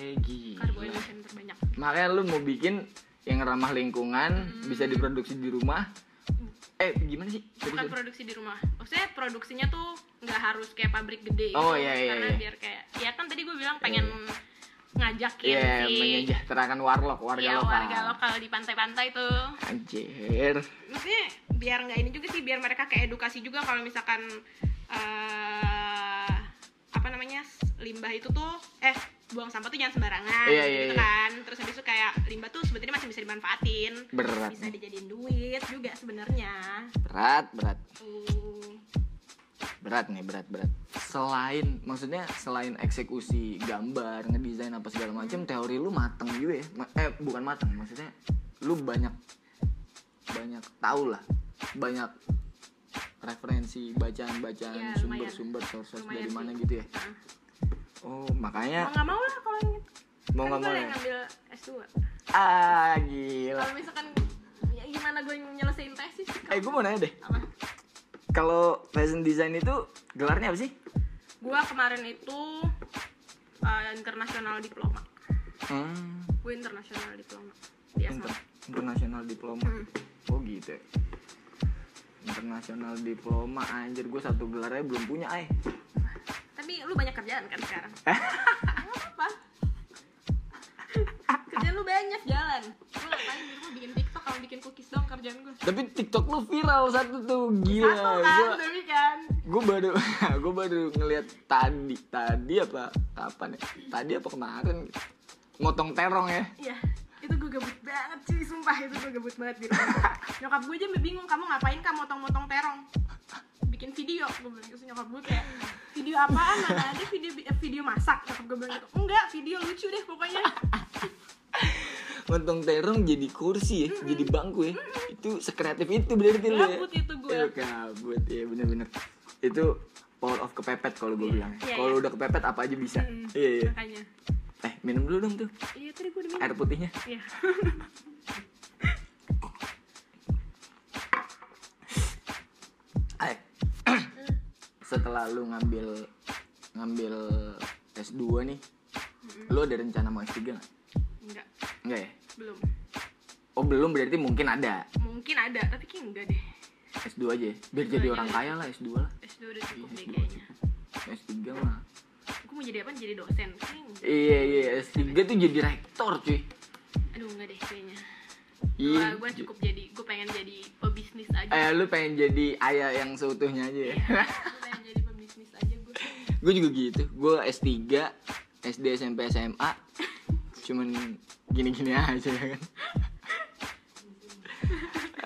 carbon gila emission terbanyak. Makanya lu mau bikin yang ramah lingkungan bisa diproduksi di rumah eh gimana sih Tadi bukan produksi di rumah maksudnya produksinya tuh nggak harus kayak pabrik gede Oh, gitu. iya, iya, karena iya. biar kayak ya kan tadi gue bilang pengen ngajakin Iya, si menyejahterakan warlock, warga ya, lokal. warga lokal di pantai-pantai tuh Anjir. maksudnya biar nggak ini juga sih biar mereka kayak edukasi juga kalau misalkan eh apa namanya limbah itu tuh eh buang sampah tuh jangan sembarangan Iya, iya, gitu iya. kan terus habis itu kayak limbah tuh sebetulnya masih bisa dimanfaatin Berat. bisa dijadiin duit juga sebenarnya Berat, berat. tuh Berat nih, berat, berat. Selain maksudnya selain eksekusi gambar, ngedesain apa segala macam, teori lu mateng juga ya. Eh, bukan mateng, maksudnya lu banyak banyak tahu lah. Banyak referensi bacaan-bacaan lumayan. sumber-sumber source Lumayan dari mana sih. gitu ya. Nah, Oh, makanya mau nggak mau lah kalau yang itu mau kan nggak mau ya. ngambil S2 Ah, gila. kalau misalkan ya gimana gue nyelesain tesis Eh, gue mau nanya deh. Kalau fashion design itu gelarnya apa sih? gue kemarin itu uh, internasional diploma Hmm, gue internasional diploma di inter- internasional diploma. Hmm. Oh gitu. ya. Internasional diploma anjir gue satu gelarnya belum punya ay. tapi lu banyak kerjaan kan sekarang Nggak apa kerjaan lu banyak jalan lu ngapain di rumah bikin tiktok kalau bikin cookies dong kerjaan gue Tapi TikTok lu viral satu tuh gila. satu kan Gue tapi kan gue baru gue baru ngeliat tadi tadi apa kapan ya? Tadi apa kemarin? Motong terong ya. iya itu gue gabut banget sih sumpah itu gue gabut banget di rumah nyokap gue aja bingung kamu ngapain kamu motong-motong terong bikin video gue bilang terus nyokap gue kayak video apaan mana ada video eh, video masak nyokap gue bilang gitu enggak video lucu deh pokoknya Motong terong jadi kursi ya, jadi bangku ya. Itu sekreatif itu berarti lu ya. Gabut itu gue. Iya, kabut ya bener-bener. Itu power of kepepet kalau gue bilang. Iya, kalau iya. udah kepepet apa aja bisa. Iya, iya. makanya Eh, minum dulu dong tuh. Iya tadi gue minum. Air putihnya. iya. Eh, setelah lu ngambil ngambil S2 nih, lu ada rencana mau S3 nggak? enggak Enggak ya? belum. Oh belum. Berarti mungkin ada. Mungkin ada tapi kayak enggak deh. S2 aja ya? Biar jadi aja orang kaya lah S2 lah. S2 udah cukup Iya, deh S2 kayaknya. S3 mah gue mau jadi apa? Jadi dosen. Iya iya S3 tuh jadi rektor cuy. Aduh enggak deh kayaknya. Iya. Gue cukup jadi gue pengen jadi pebisnis aja. Eh lu pengen jadi ayah yang seutuhnya aja ya? gue pengen jadi pebisnis aja gue gue juga gitu. Gue S3 SD SMP SMA cuman gini-gini aja ya kan?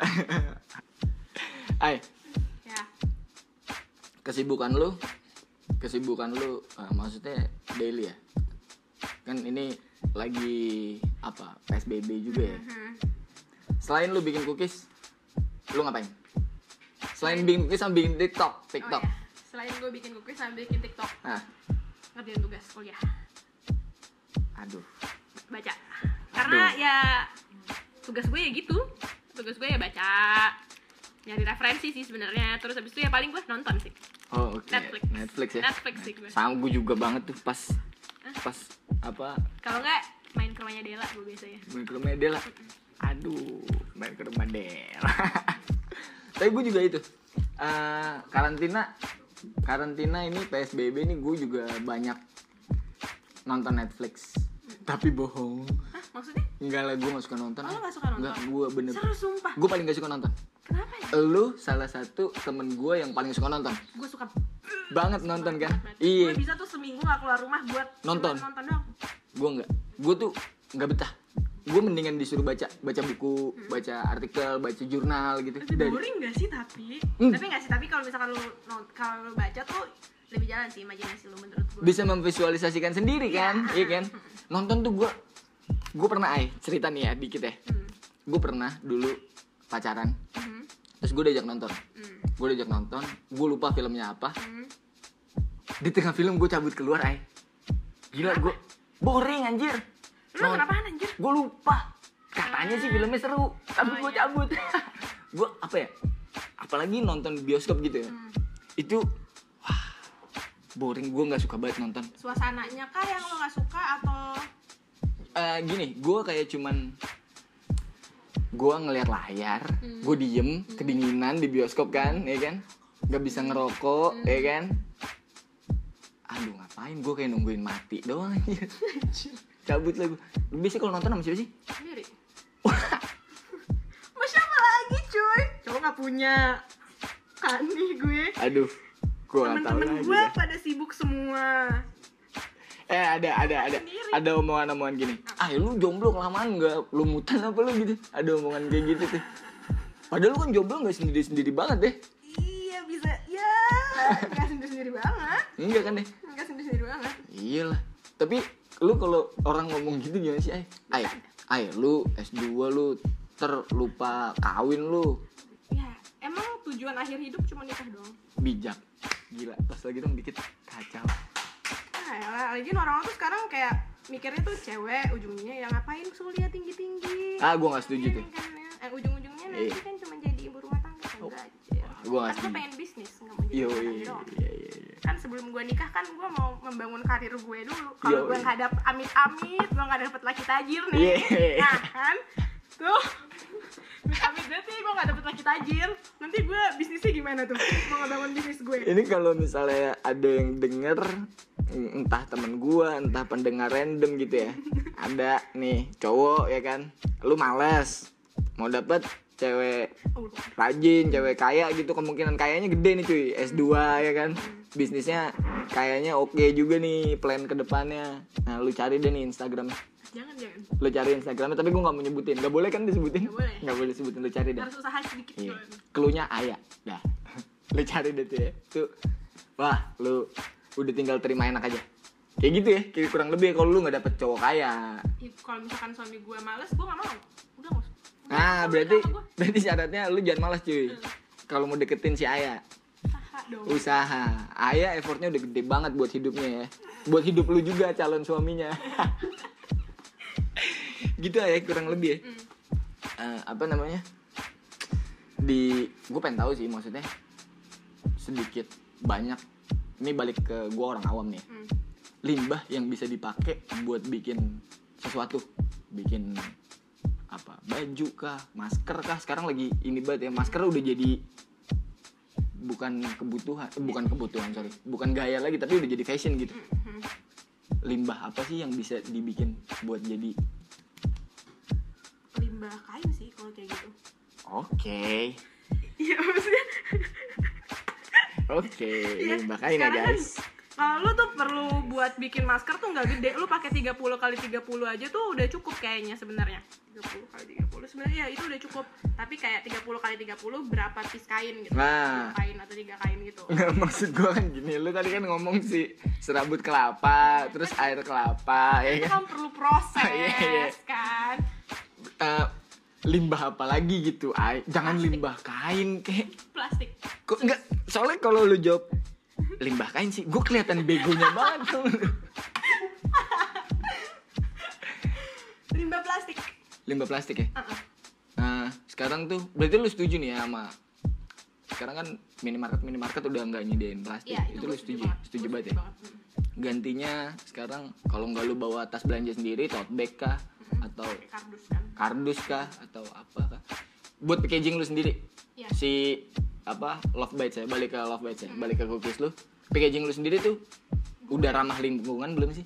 Ay, ya. Kesibukan lu kesibukan lu eh, maksudnya daily ya? Kan ini lagi apa PSBB juga ya? Hmm. selain lu bikin cookies lu ngapain? Selain bikin cookies sama bikin TikTok TikTok. Oh, ya. selain gue bikin cookies sambil bikin tiktok. Nah. Ngerjain tugas kuliah. Aduh. Baca. Karena ya tugas gue ya gitu. Tugas gue ya baca. Nyari referensi sih sebenarnya. Terus habis itu ya paling gue nonton sih oh oke. Netflix. Netflix ya. Netflix sih gue. Sama gue juga banget tuh pas pas apa? Kalau nggak main ke rumahnya Dela gue biasanya. Main ke rumah Dela. Aduh main ke rumah Dela. Tapi gue juga itu eh, karantina karantina ini PSBB ini gue juga banyak nonton Netflix. Tapi bohong. Hah, maksudnya? Enggak lah gue gak suka nonton. Oh, lo nggak suka nonton? enggak gue bener. Seru sumpah. Gue paling gak suka nonton lu salah satu temen gue yang paling suka nonton. Gue suka banget nonton kan? Iya. gue bisa tuh seminggu gak keluar rumah buat Nonton. nonton dong gue nggak. Gue tuh nggak betah. Gue mendingan disuruh baca baca buku baca artikel baca jurnal gitu. Tapi Dan- boring gak sih tapi? Hmm. tapi gak sih tapi kalau misalkan lu kalau lu baca tuh lebih jalan sih imajinasi lu menurut gue bisa memvisualisasikan sendiri kan? Iya kan? Nonton tuh gue gue pernah ay cerita nih ya dikit ya. Hmm. gue pernah dulu pacaran. Hmm. Terus gue diajak nonton. Hmm. gue diajak nonton gue lupa filmnya apa. Hmm. di tengah film gue cabut keluar ay. Gila gue boring anjir. Lu kenapa anjir? Gue lupa. Katanya sih filmnya seru tapi Oh, gue iya. cabut. Gue apa ya apalagi nonton bioskop gitu ya. Hmm. itu wah boring. Gue nggak suka banget nonton. Suasananya kah yang lo gak suka atau Eh, gini gue kayak cuman gue ngeliat layar Hmm. gue diem kedinginan di bioskop kan ya kan? Nggak bisa ngerokok Hmm. ya kan? Aduh ngapain gue kayak nungguin mati doang anjir? Cabut lah gue lu biasa kalau nonton sama siapa sih? Sendiri. Mas siapa lagi cuy? Cowok nggak punya kan nih gue? Aduh gue temen-temen lagi gue pada sibuk semua eh ada ada ada. Sendiri. ada omongan-omongan gini. Ah lu jomblo kelamaan nggak? Lu mutan apa lu gitu? Ada omongan kayak gitu tuh. Padahal lu kan jomblo nggak sendiri sendiri banget deh. Iya bisa. Ya nggak sendiri sendiri banget. Enggak kan deh? Nggak sendiri sendiri banget. Iyalah. Tapi lu kalau orang ngomong gitu gimana sih ay? Ay ay lu S2 lu terlupa kawin lu. Ya emang tujuan akhir hidup cuma nikah doang? Bijak. Gila pas lagi dong dikit. Kacau Nah, ya lah. lagi orang tuh sekarang kayak mikirnya tuh cewek ujungnya yang ngapain kuliah tinggi tinggi ah gua nggak setuju tuh eh, ujung-ujungnya nanti Iya. kan cuma jadi ibu rumah tangga enggak aja Wah, gua nggak kan gue setuju. pengen bisnis nggak mau jadi yo iya iya iya iya. kan sebelum gue nikah kan gue mau membangun karir gue dulu kalau gue iya. nggak dapet amit-amit gue nggak dapet laki tajir nih Iya. nah kan tuh amit berarti gue nggak dapet laki tajir. Nanti gue bisnisnya gimana tuh? Mau ngebangun bisnis gue. Ini kalau misalnya ada yang denger entah temen gua entah pendengar random gitu ya. Ada nih cowok ya kan? Lu males. Mau dapet cewek oh, rajin cewek kaya gitu kemungkinan kayaknya gede nih cuy. S2 ya kan? Bisnisnya kayaknya oke juga nih plan ke depannya. Nah lu cari deh nih Instagram jangan jangan lu cari Instagramnya tapi gua nggak mau nyebutin nggak boleh kan disebutin Nggak boleh. nggak boleh sebutin lu cari deh harus usaha sedikit Iya. Keluhnya ayah. Dah. lu cari deh tuh ya. Tuh. Wah, lu udah tinggal terima enak aja. Kayak gitu ya, kayak kurang lebih ya kalau lu nggak dapet cowok kaya. Ya, kalau misalkan suami gue males gue nggak mau udah Nah, berarti berarti syaratnya lu jangan malas cuy. Kalau mau deketin si Ayah, usaha dong usaha. Ayah effortnya udah gede banget buat hidupnya ya. Buat hidup lu juga calon suaminya. gitu ya kurang lebih ya. Hmm. Eh, apa namanya? Di gue pengen tahu sih maksudnya sedikit banyak ini balik ke gue orang awam nih Hmm. limbah yang bisa dipakai buat bikin sesuatu bikin apa baju kah masker kah sekarang lagi ini banget ya masker udah jadi bukan kebutuhan eh, bukan kebutuhan sorry bukan gaya lagi tapi udah jadi fashion gitu Hmm. Limbah apa sih yang bisa dibikin buat jadi? Limbah kain sih kalau kayak gitu. Oke. Iya maksudnya. Oke Iya, limbah kain ya kan guys kalau lu tuh perlu buat bikin masker tuh nggak gede. Lu pakai 30 kali 30 aja tuh udah cukup kayaknya sebenarnya. 30 kali 30 sebenarnya ya itu udah cukup. Tapi kayak 30 kali 30 berapa piece kain gitu? Nah. Kain atau tiga kain gitu. Nggak, maksud gue kan gini lu tadi kan ngomong si serabut kelapa terus air kelapa ya kan? kan perlu proses Iya, iya. kan? Eh, limbah apa lagi gitu? Ay jangan Plastik. limbah kain kek. Plastik. Kok enggak soalnya kalau lu jawab limbah kain sih. Gue kelihatan begonya banget. Tuh limbah plastik. Limbah plastik ya? Uh-uh. nah sekarang tuh berarti lu setuju nih ya sama sekarang kan minimarket minimarket udah nggak nyediain plastik. Iya, itu, itu, lu gue setuju banget. setuju banget ya? Hmm. gantinya sekarang kalau nggak lu bawa tas belanja sendiri tote bag kah? Atau kardus kan. kardus kah? Atau apa kah? Buat packaging lu sendiri? Iya. si apa love bites ya? Balik ke love bites ya? Balik ke cookies lu packaging lu sendiri tuh udah ramah lingkungan belum sih?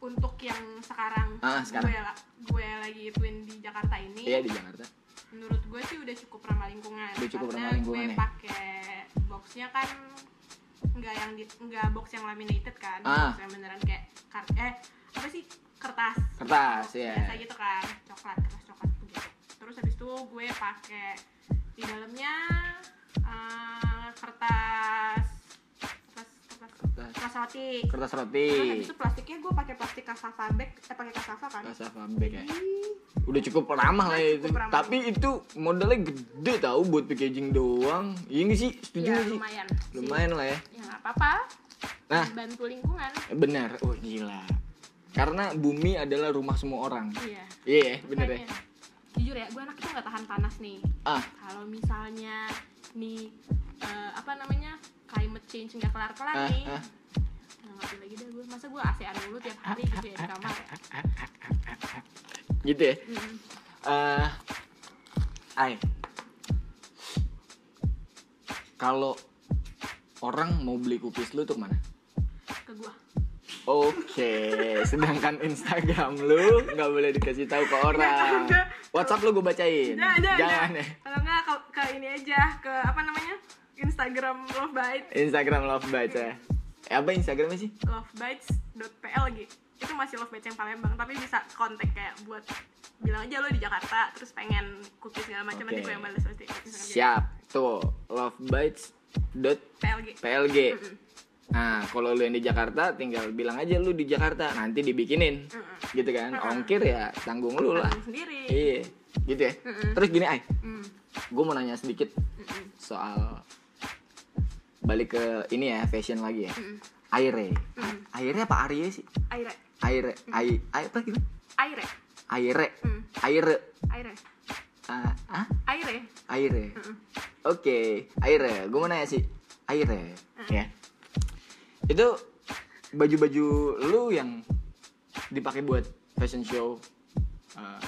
Untuk yang sekarang, Ah, sekarang. gue gue lagi ituin di Jakarta ini. Iya di Jakarta. Menurut gue sih udah cukup ramah lingkungan. Udah cukup karena ramah lingkungan gue ya? pakai boxnya kan nggak yang di, nggak box yang laminated kan. Ah. box yang beneran kayak kart eh apa sih? Kertas. Kertas, ya. biasa gitu kan. Coklat kertas coklat begitu terus habis itu gue pakai di dalamnya eh, kertas kertas kertas roti. Kertas roti. Terus habis itu plastiknya gue pakai plastik kasava bag eh pakai kasava kan? Kertas apa bag ya. Udah cukup ramah lah itu. ramah. tapi itu modalnya gede tau buat packaging doang. Iya nggak sih? Setuju ya sih? lumayan sih. lumayan lah ya. Ya nggak apa-apa. Nah. bantu lingkungan. Benar. Oh gila. Karena bumi adalah rumah semua orang. Iya. Iya ya, bener ya. Makanya, jujur ya gue anak itu nggak tahan panas nih. Ah. Kalau misalnya nih eh, apa namanya climate change nggak kelar kelar nih ah. nggak ngerti lagi dah gue masa gue ASEAN dulu tiap hari gitu ya di kamar ya gitu ya Mm. eh ay kalau orang mau beli cookies lu tuh ke mana ke gue Oke, sedangkan Instagram lu nggak boleh dikasih tahu ke orang. WhatsApp lu gue bacain. Jangan, jangan, Jangan ya. Kalau enggak ke, ke ini aja, ke apa namanya? Instagram Love Bites, Instagram Love Bites ya. Eh, apa Instagramnya sih? lovebites.plg. Itu masih Love Bites yang Palembang, tapi bisa kontak kayak buat bilang aja lo di Jakarta terus pengen cookies segala macam nanti Oke. gue yang balas pasti. Siap. Tuh, lovebites.plg. PLG. Mm-mm. Nah, kalau lu yang di Jakarta tinggal bilang aja lu di Jakarta, nanti dibikinin. Mm-mm. Gitu kan. Ongkir ya tanggung lu lah. Tanggung sendiri. Iya. Gitu ya. Mm-mm. Terus gini, Ay. Mm. Gue mau nanya sedikit Mm-mm. soal balik ke ini ya, fashion lagi ya. Mm-mm. Aire. Mm. Aire apa Arie sih? Aire. Aire. Ai, ai apa gitu? Aire. Aire. Mm. Aire. Aire. Ah, ah? Aire. Aire. Mm-mm. Oke, Aire. Gue mau nanya sih, Aire, Mm. ya. Itu baju-baju lu yang dipakai buat fashion show uh,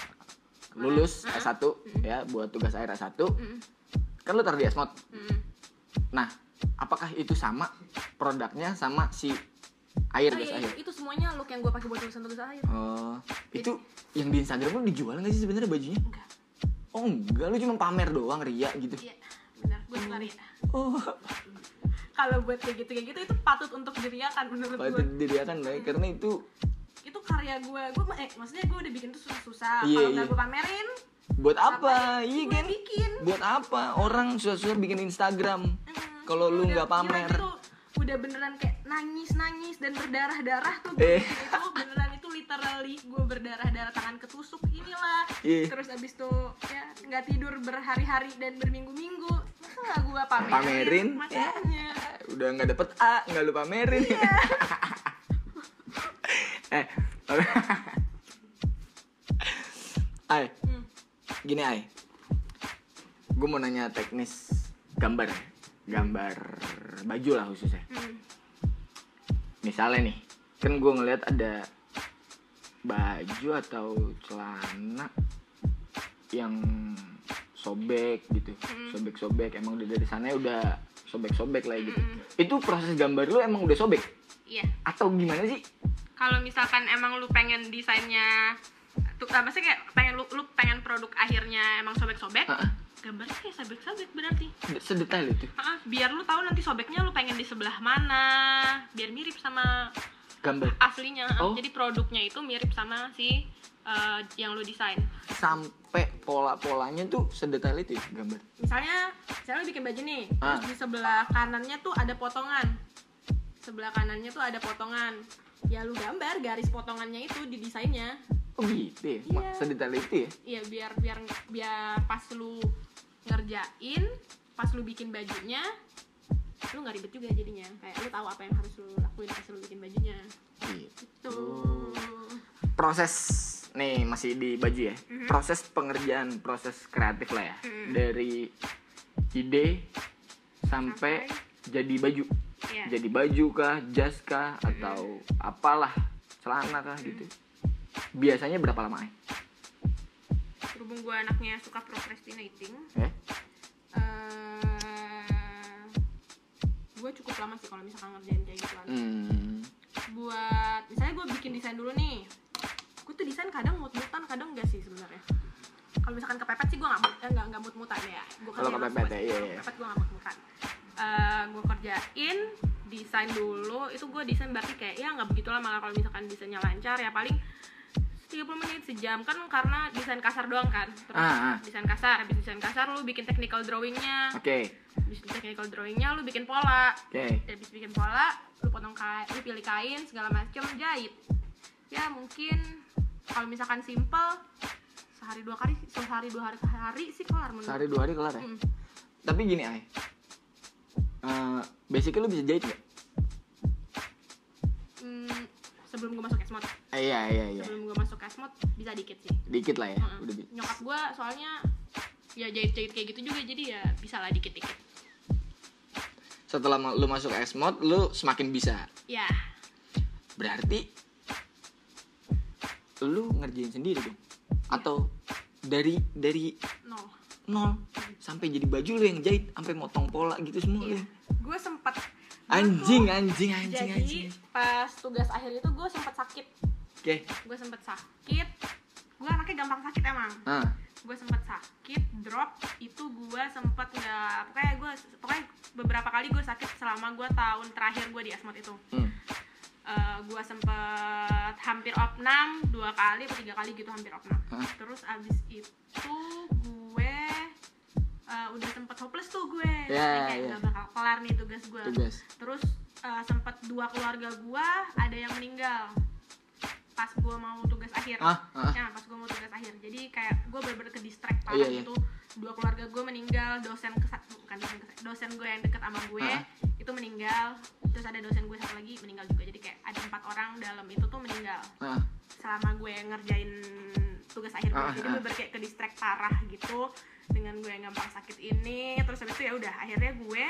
lulus Mm. S1 ya buat tugas air S1 Mm. kan lu taruh di Esmod. Mm. Nah, apakah itu sama produknya sama si air Oh, gas iya, air? itu semuanya look yang gue pakai buat tulisan tulisan air. Oh, itu yang di Instagram lu dijual nggak sih sebenarnya bajunya? Enggak. Oh enggak, lu cuma pamer doang ria gitu. Iya, benar. Gue suka Ria. Oh, Kalau buat kayak gitu kayak gitu itu patut untuk diriakan menurut patut gue. diriakan lah ya, karena itu Itu karya gue. Gue eh maksudnya gue udah bikin tuh susah-susah. Iya, Kalau iya. nggak gue pamerin, buat apa? Iya kan? bikin. Buat apa? Orang susah-susah bikin Instagram. Hmm, Kalau lu nggak pamer. gila, itu udah beneran kayak nangis nangis dan berdarah darah tuh Eh. itu beneran itu literally gue berdarah darah tangan ketusuk inilah Iya. terus abis itu ya nggak tidur berhari-hari dan berminggu-minggu masa nggak gue pamerin, Pamerin, makanya Udah nggak dapet A, nggak lu pamerin. Iya. eh, Ay. Gini Ay. Gue mau nanya teknis gambar, gambar baju lah khususnya. Hmm. Misalnya nih, kan gue ngeliat ada baju atau celana yang sobek gitu, Hmm. sobek-sobek. Emang udah dari sana udah sobek-sobek lah gitu. Mm-mm. Itu proses gambar lu emang udah sobek iya atau gimana sih? kalau misalkan emang lu pengen desainnya tuh ah, maksudnya kayak pengen lu, lu pengen produk akhirnya emang sobek-sobek? Heeh. gambarnya kayak sobek-sobek berarti. Sedetail itu. Ah, biar lu tahu nanti sobeknya lu pengen di sebelah mana biar mirip sama gambar. aslinya. Oh. jadi produknya itu mirip sama si eh, yang lu desain. Sampai pola-polanya tuh sedetail itu ya, gambar. misalnya misalnya lu bikin baju nih Ah. terus di sebelah kanannya tuh ada potongan. Sebelah kanannya tuh ada potongan. Ya lu gambar garis potongannya itu di desainnya Oh gitu ya, Iya. sedetail itu ya. Iya biar biar biar pas lu ngerjain pas lu bikin bajunya lu nggak ribet juga jadinya kayak lu tahu apa yang harus lu lakuin pas lu bikin bajunya Gitu. tuh Proses nih masih di baju ya. Mhm. Proses pengerjaan, proses kreatif lah ya. Mhm. Dari ide sampai jadi baju. Iya. Jadi baju kah, jas kah, atau apalah celana kah gitu. Biasanya berapa lama ya? berhubung gue anaknya suka procrastinating Eh? eh gue cukup lama sih kalau misalkan ngerjain kayak gituan Hmm. buat misalnya gue bikin desain dulu nih gue tuh desain kadang mut-mutan kadang enggak sih sebenarnya kalau misalkan kepepet sih gue nggak mut eh, nggak nggak mut-mutan ya gue Kalau kepepet ya, iya, iya. kepepet gue nggak mut-mutan Eh, gue kerjain desain dulu itu gue desain berarti kayak ya nggak begitu lama kalau misalkan desainnya lancar ya paling 30 menit sejam kan karena desain kasar doang kan terus Ah, ah. desain kasar habis desain kasar lu bikin technical drawingnya Oke. habis technical drawingnya lu bikin pola Oke. habis bikin pola lu potong kain lu pilih kain segala macem jahit ya mungkin kalau misalkan simple sehari dua kali sehari dua hari sehari sih kelar menurut Sehari dua hari kelar ya. Hmm. Tapi gini ay, Eh, basically lu bisa jahit nggak? Sebelum gue masuk esmod Eh, iya iya iya. sebelum gue masuk esmod bisa dikit sih Dikit lah ya. Heeh. Udah bi- nyokap gue soalnya ya jahit-jahit kayak gitu juga jadi ya bisa lah dikit-dikit Setelah lu masuk S-Mod, lu semakin bisa. ya Berarti lu ngerjain sendiri dong. Atau dari dari nol nol sampai jadi baju lu yang jahit sampai motong pola gitu semua lu. Iya. gue sempat Anjing, anjing, anjing, jadi anjing. pas tugas akhir itu gue sempet sakit Oke. gue sempet sakit gue anaknya gampang sakit emang Ah, gue sempet sakit drop itu gue sempet nggak pokoknya gue pokoknya beberapa kali gue sakit selama gue tahun terakhir gue di asmod itu hmm. gue sempet hampir opnam dua kali atau tiga kali gitu hampir opnam Hah? terus abis itu gue eh, udah sempet hopeless tuh gue Ya, kayak ya. nggak bakal kelar nih tugas gue Tugas. terus eh, sempet dua keluarga gue ada yang meninggal pas gue mau tugas akhir Ah, ah. ya pas gue mau tugas akhir jadi kayak gue bener-bener ke distract parah Iya, iya. gitu dua keluarga gue meninggal dosen kesa- bukan dosen kesa- dosen gue yang deket sama gue Ah. itu meninggal terus ada dosen gue satu lagi meninggal juga jadi kayak ada empat orang dalam itu tuh meninggal Ah, selama gue ngerjain tugas akhir gue Ah, jadi ah. gue kayak ke distract parah gitu dengan gue yang gampang sakit ini terus habis itu ya udah akhirnya gue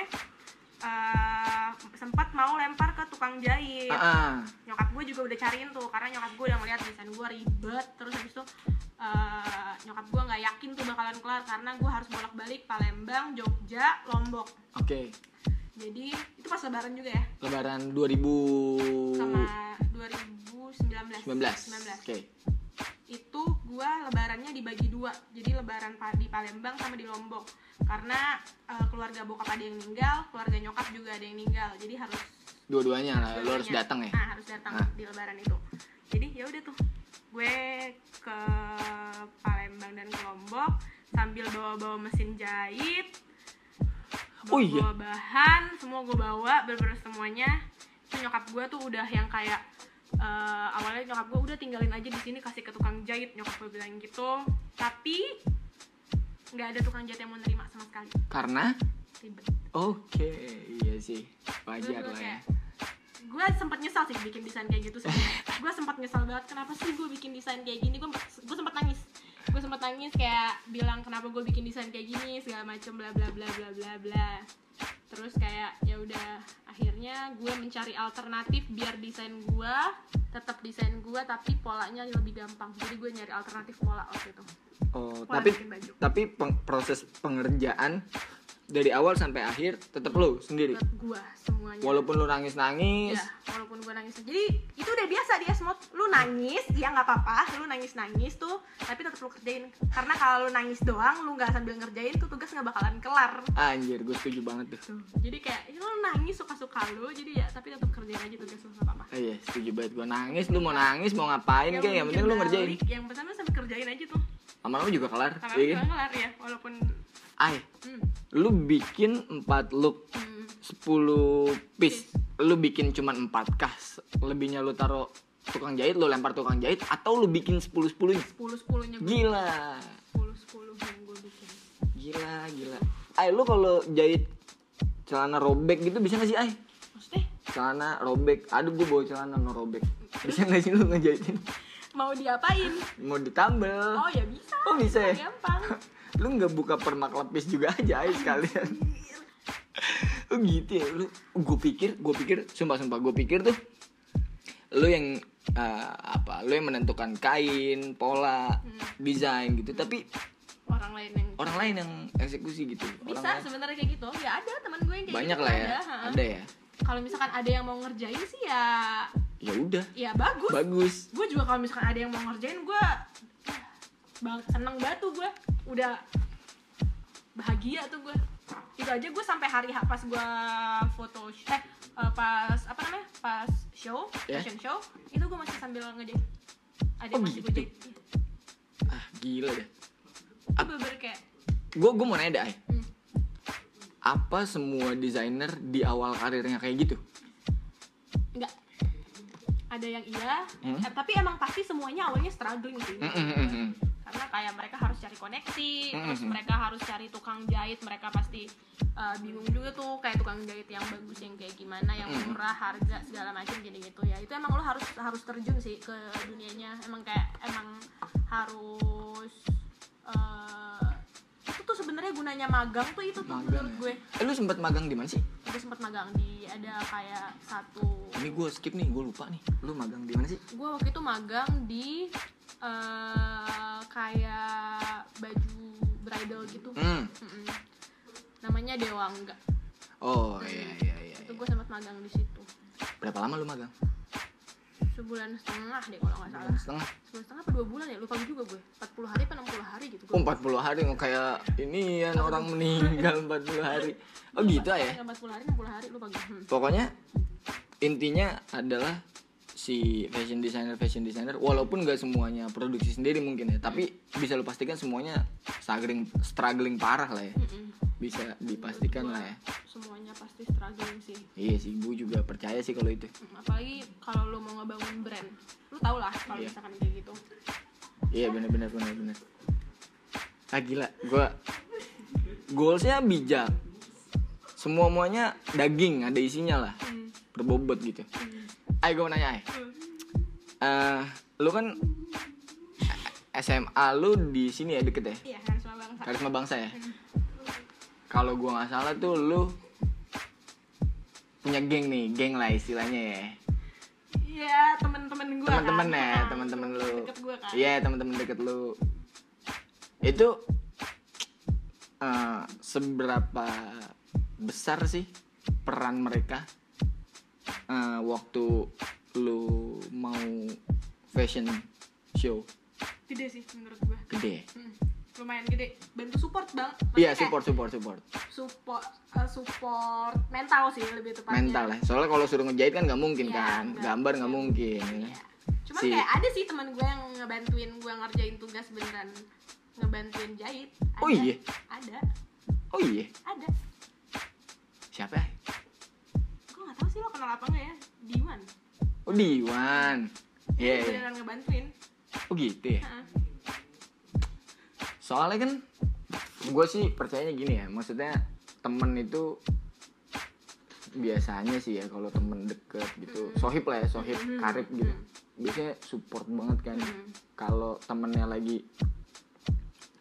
eh, sempat mau lempar ke tukang jahit ah, ah. nyokap gue juga udah cariin tuh karena nyokap gue udah ngeliat desain gue ribet terus habis itu eh, nyokap gue nggak yakin tuh bakalan kelar karena gue harus bolak balik Palembang Jogja Lombok Oke. jadi itu pas lebaran juga ya Lebaran 2019. sama 2019 Oke. Itu gue lebarannya dibagi dua jadi lebaran di Palembang sama di Lombok karena eh, keluarga bokap ada yang meninggal keluarga nyokap juga ada yang meninggal jadi harus Dua-duanya lah, lu harus dua-duanya. datang ya. nah harus datang Ah. di lebaran itu jadi ya udah tuh gue ke Palembang dan ke Lombok sambil bawa-bawa mesin jahit bawa, Oh iya? bawa bahan semua gue bawa bener-bener semuanya itu nyokap gue tuh udah yang kayak eh, awalnya nyokap gue udah tinggalin aja di sini kasih ke tukang jahit. Nyokap gue bilang gitu. Tapi nggak ada tukang jahit yang mau nerima sama sekali. Karena? Ribet. Oke, iya sih. Wajar lah ya. gue sempat nyesal sih bikin desain kayak gitu sebenarnya. Gue sempat nyesal banget kenapa sih gue bikin desain kayak gini? Gue gue sempat nangis gue sempat nangis kayak bilang kenapa gue bikin desain kayak gini segala macem bla bla bla bla bla bla. Terus kayak ya udah akhirnya gue mencari alternatif biar desain gue tetap desain gue tapi polanya lebih gampang. Jadi gue nyari alternatif pola waktu itu. Oh, Pola tapi tapi peng- proses pengerjaan dari awal sampai akhir tetap lu sendiri. buat gue semuanya Walaupun lu nangis-nangis. Ya, walaupun gue nangis. Jadi itu udah biasa di Esmod. Lu nangis, ya nggak apa-apa. Lu nangis-nangis tuh, tapi tetap lu kerjain. Karena kalau lu nangis doang, lu nggak sambil ngerjain tuh tugas nggak bakalan kelar. Anjir, gue setuju banget tuh. Tuh. Jadi kayak ya lu nangis suka-suka lu, jadi ya tapi tetap kerjain aja tugas lu nggak apa-apa. Ah, iya, setuju banget gue nangis, lu mau nangis, mau ngapain kayak yang penting lu ngerjain. Yang pesan lu sambil kerjain aja tuh. Lama-lama juga kelar. Karena Iya lu kan? kelar ya, walaupun Ay, hmm, lu bikin 4 look hmm, 10 piece. Lu bikin cuman 4 kas. Lebihnya lu taruh tukang jahit, lu lempar tukang jahit atau lu bikin 10 10 sepuluh sepuluhnya gue Gila. sepuluh sepuluh yang gue bikin. Gila, gila. Ay, lu kalau jahit celana robek gitu bisa gak sih, Ay? Maksudnya Celana robek. Aduh, gue bawa celana no robek. Bisa gak sih lu ngejahitin? mau diapain? Mau ditambel. Oh ya bisa. Oh, bisa ya? Gampang. Lu nggak buka permak lepis juga aja, Ay, sekalian. Oh gitu ya, lu gue pikir, gue pikir, sumpah sumpah gue pikir tuh lu yang eh, apa, lu yang menentukan kain, pola, Hmm. desain gitu, tapi Orang lain yang orang lain yang eksekusi gitu. Orang bisa lain- sebenarnya kayak gitu ya ada teman gue yang kayak banyak gitu lah ya, ada, ha. ada ya. kalau misalkan ada yang mau ngerjain sih ya Ya udah, ya bagus bagus. gue juga kalau misalkan ada yang mau ngerjain gue bang seneng tuh gue udah bahagia tuh gue itu aja gue sampai hari pas gue foto eh eh, pas apa namanya pas show Ya. fashion show itu gue masih sambil ngejahit ada Oh, masih gue gitu. jahit Ah gila deh. bener kayak Gue gue mau nanya deh, hmm, apa semua desainer di awal karirnya kayak gitu? enggak ada yang iya Hmm? eh, tapi emang pasti semuanya awalnya struggling sih Mm, mm, mm, mm. Karena kayak mereka harus cari koneksi terus Mhm. mereka harus cari tukang jahit mereka pasti uh, bingung juga tuh kayak tukang jahit yang bagus yang kayak gimana yang Mhm. murah harga segala macam jadi gitu ya itu emang lo harus harus terjun sih ke dunianya emang kayak emang harus uh, itu tuh sebenarnya gunanya magang tuh itu tuh Magang menurut gue Eh, lu sempat magang di mana sih? gue sempat magang di ada kayak satu Ini gue skip nih, gue lupa nih. Lu magang di mana sih? gue waktu itu magang di eh kayak baju bridal gitu Hmm. Mm-mm. namanya Dewangga Oh iya iya iya. itu iya. gue sempat magang di situ berapa lama lu magang sebulan setengah deh kalau nggak salah. Setengah? Sebulan setengah apa dua bulan ya? Lupa juga gue 40 hari apa 60 hari gitu oh 40 hari nggak kayak ini ya orang meninggal 40 hari. Oh gitu ya? 40 hari 60 hari lupa gue hmm. pokoknya intinya adalah si fashion designer fashion designer walaupun gak semuanya produksi sendiri mungkin ya tapi bisa lu pastikan semuanya struggling struggling parah lah ya. Bisa dipastikan lah ya. Semuanya pasti struggling sih. Iya sih gue juga percaya sih kalau itu. Hmm, apalagi kalau lo mau ngebangun brand lu tau lah kalau Iya. misalkan kayak gitu. Iya bener-bener bener-bener ah gila gue goalsnya bijak. Semua muanya daging ada isinya lah. Hmm. berbobot gitu. Hmm. Ayo gue mau nanya ay Hmm. Eh, lu kan SMA lu di sini ya deket ya? Iya sama bangsa. Karisma bangsa ya? Kalau gua nggak salah tuh lu punya geng nih geng lah istilahnya ya. Iya temen-temen gue teman-teman kan. ya Ah, teman-teman lu. kan. Iya teman-teman deket lu. Itu eh, seberapa besar sih peran mereka? Eh, waktu lu mau fashion show? Gede sih menurut gue gede? Hmm, lumayan gede. Bantu support bang. Iya Maksudnya support support support. support eh, support mental sih lebih tepatnya. Mental ya. Soalnya kalau suruh ngejahit kan nggak mungkin Iya, kan. nggak. gambar nggak mungkin? Iya. cuman Si- kayak ada sih teman gue yang ngebantuin gue ngerjain tugas beneran. Ngebantuin jahit. Ada. Oh iya? ada. Oh iya? Ada. Siapa ya? Gue nggak tahu sih lo kenal apa nggak ya? Diwan. Oh Diwan. Iya iya. beneran ngebantuin. Oh gitu ya. Soalnya kan gue sih percayanya gini ya maksudnya temen itu biasanya sih ya kalau temen deket gitu sohib lah ya sohib Mhm. karib gitu. Biasanya support banget kan. Mhm. kalau temennya lagi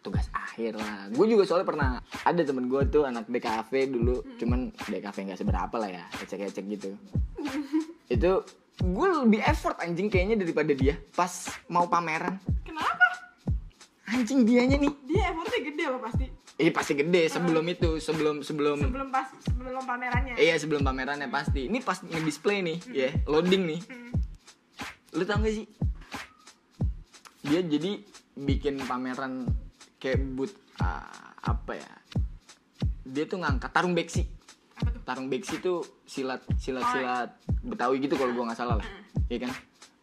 tugas akhir lah. Gue juga soalnya pernah ada temen gue tuh anak DKV dulu cuman DKV nggak seberapa lah ya ecek-ecek gitu. Itu gue lebih effort anjing kayaknya daripada dia pas mau pameran. Kenapa anjing dianya nih. Dia effortnya gede loh pasti? Iya pasti gede sebelum itu sebelum sebelum sebelum pas sebelum pamerannya. Iya sebelum pamerannya pasti. Ini pas nge-display nih ya loading nih. Hmm. lu tau gak sih? Dia jadi bikin pameran kayak but ah, apa ya? Dia tuh ngangkat tarung beksi. Apa tuh? Tarung beksi tuh silat silat Oh, silat betawi gitu kalau gua nggak salah lah. Iya kan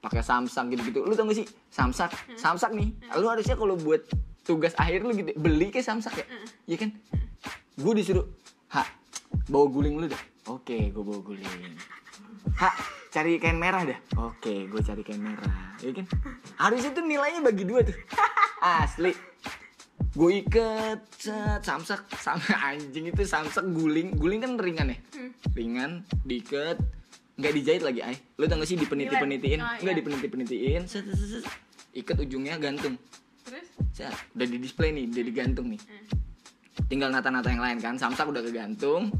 pakai samsak gitu gitu lu tau gak sih? Samsak samsak nih. Lu harusnya kalau buat tugas akhir lu gitu beli ke samsak ya? Iya kan? Gue disuruh ha bawa guling lu dah. Oke gue bawa guling. Ha cari kain merah dah. Oke gue cari kain merah. Iya kan? Harusnya tuh nilainya bagi dua tuh. Asli. Gue iket set, samsak sama anjing itu samsak guling. Guling kan ringan ya? Hmm. ringan diiket nggak dijahit lagi ay lu tau gak sih dipeniti penitiin Oh, nggak iya. dipeniti penitiin set, set, set, set. iket ujungnya gantung. Terus? Set, udah di display nih udah digantung nih. Hmm. tinggal nata-nata yang lain kan. Samsak udah kegantung.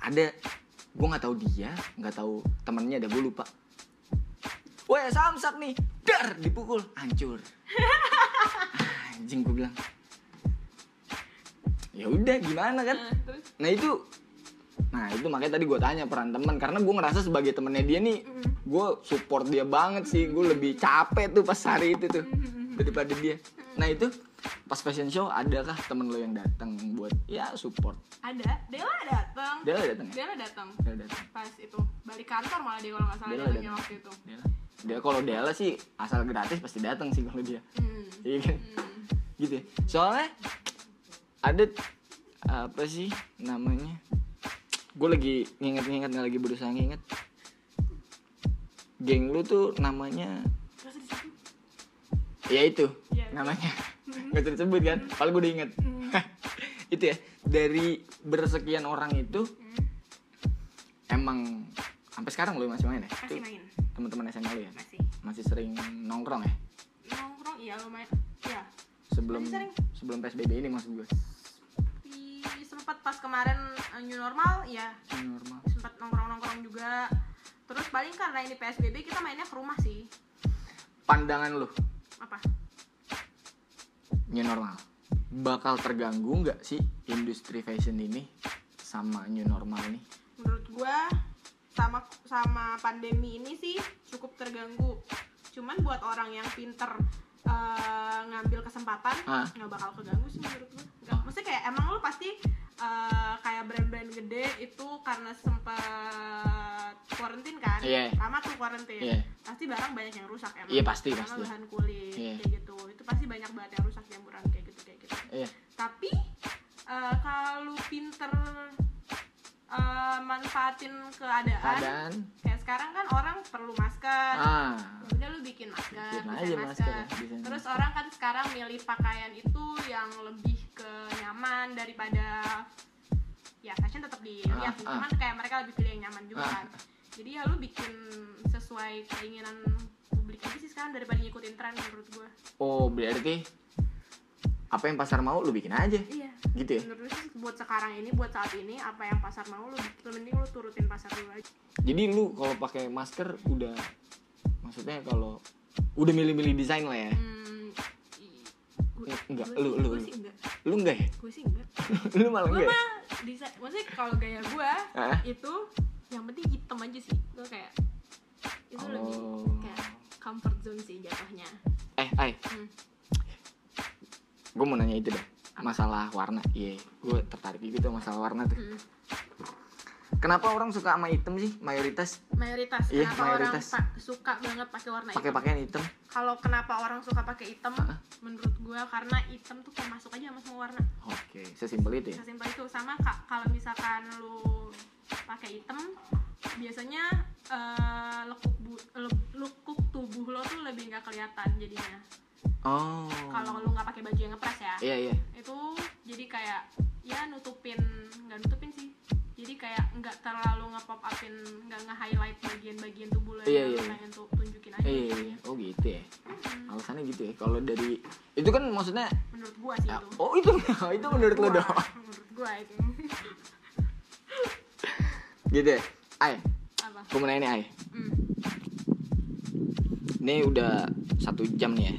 Ada. Gue nggak tahu dia nggak tahu temennya ada gue lupa. Weh samsak nih. Dar dipukul. Hancur. Anjing gue bilang. Ya udah gimana kan? Nah, terus? Nah itu nah itu makanya tadi gue tanya peran teman karena gue ngerasa sebagai temennya dia nih gue support dia banget sih. Gue lebih capek tuh pas hari itu tuh daripada dia. Nah itu pas fashion show adakah temen lo yang datang buat ya support? Ada. Dela datang dia lah datang ya? Dela datang dia datang pas itu. Balik kantor malah dia kalau nggak salah Dela dia datang. waktu itu. Dia dia kalau dia lah sih asal gratis pasti datang sih kalau dia. Hmm. iya kan? Hmm. gitu. Ya. soalnya ada apa sih namanya gue lagi nginget-nginget lagi berusaha nginget. Geng lu tuh namanya ya itu Iya. namanya. Nggak usah disebut kan? Paling gue udah inget. Itu ya dari bersekian orang itu Hmm. emang sampai sekarang lu masih main ya? Masih main. teman-teman SMA lu ya? Masih. Masih sering nongkrong ya? Nongkrong iya lumayan. Ya sebelum sebelum psbb ini maksud gue sempat pas kemarin eh, new normal ya normal. Sempat nongkrong nongkrong juga. Terus paling karena ini psbb kita mainnya ke rumah sih. Pandangan lu? Apa? New normal. Bakal terganggu nggak sih industri fashion ini sama new normal nih menurut gua sama sama pandemi ini sih cukup terganggu. Cuman buat orang yang pinter eh, ngambil kesempatan Ah. nggak bakal keganggu sih menurut gua. Nggak maksudnya kayak emang lu pasti eh, kayak brand-brand gede itu karena sempat quarantine kan Iya. lama tuh quarantine Iya. pasti barang banyak yang rusak emang Iya, pasti, Karena pasti. bahan kulit Iya. kayak gitu itu pasti banyak banget yang rusak jamuran kayak gitu kayak gitu Iya. tapi eh, kalau pinter eh, manfaatin keadaan, Keadaan. kayak sekarang kan orang perlu masker Ah. Udah lu bikin masker, Bikin aja masker ya, desain terus masker. orang kan sekarang milih pakaian itu yang lebih ke nyaman daripada ya fashion tetap dilihat Ah, ah. cuman kayak mereka lebih pilih yang nyaman juga Ah. kan jadi ya lu bikin sesuai keinginan publik aja sih sekarang daripada ngikutin tren menurut gue Oh, berarti apa yang pasar mau lu bikin aja. iya Gitu ya. menurut sih buat sekarang ini buat saat ini apa yang pasar mau lu mending lu turutin pasar dulu aja Jadi lu kalau pakai masker udah maksudnya kalau udah milih-milih desain lah ya. hmm, Eh, enggak, gue lu- sih- lu- lu. sih enggak Lu enggak ya? gue sih enggak lu malah gue enggak. ya? mah desain maksudnya kalau gaya gue itu yang penting hitam aja sih gue kayak itu lebih Oh. kayak comfort zone sih jatuhnya Eh, Ai, hmm. Gue mau nanya itu deh. Masalah warna. Iya, gue tertarik gitu masalah warna tuh. Hmm. Kenapa orang suka sama hitam sih mayoritas? mayoritas Iya, kenapa mayoritas. orang pa- suka banget pakai warna Pakai pakaian hitam. kalau kenapa orang suka pakai hitam Hah? menurut gue karena hitam tuh kayak masuk aja sama semua warna Oke, sesimpel itu ya. sesimpel itu sama kak kalau misalkan lu pakai hitam biasanya eh, lekuk bu- le- lekuk tubuh lo tuh lebih nggak kelihatan jadinya Oh. kalau lu nggak pakai baju yang ngepres ya Iya, iya. itu jadi kayak ya nutupin nggak nutupin sih jadi kayak nggak terlalu nge-pop upin nggak nge-highlight bagian-bagian tubuh lo Iya, yang iya, iya. pengen tuh tunjukin aja Iya, iya, iya. Oh gitu ya. Mm-mm. Alasannya gitu ya. Kalau dari itu kan maksudnya menurut gua sih ya, itu oh itu itu menurut lo Gua, dong. menurut gua itu Gitu ya. Ay, apa gue mau nanya nih Ay. Hmm, Ini udah satu jam nih ya.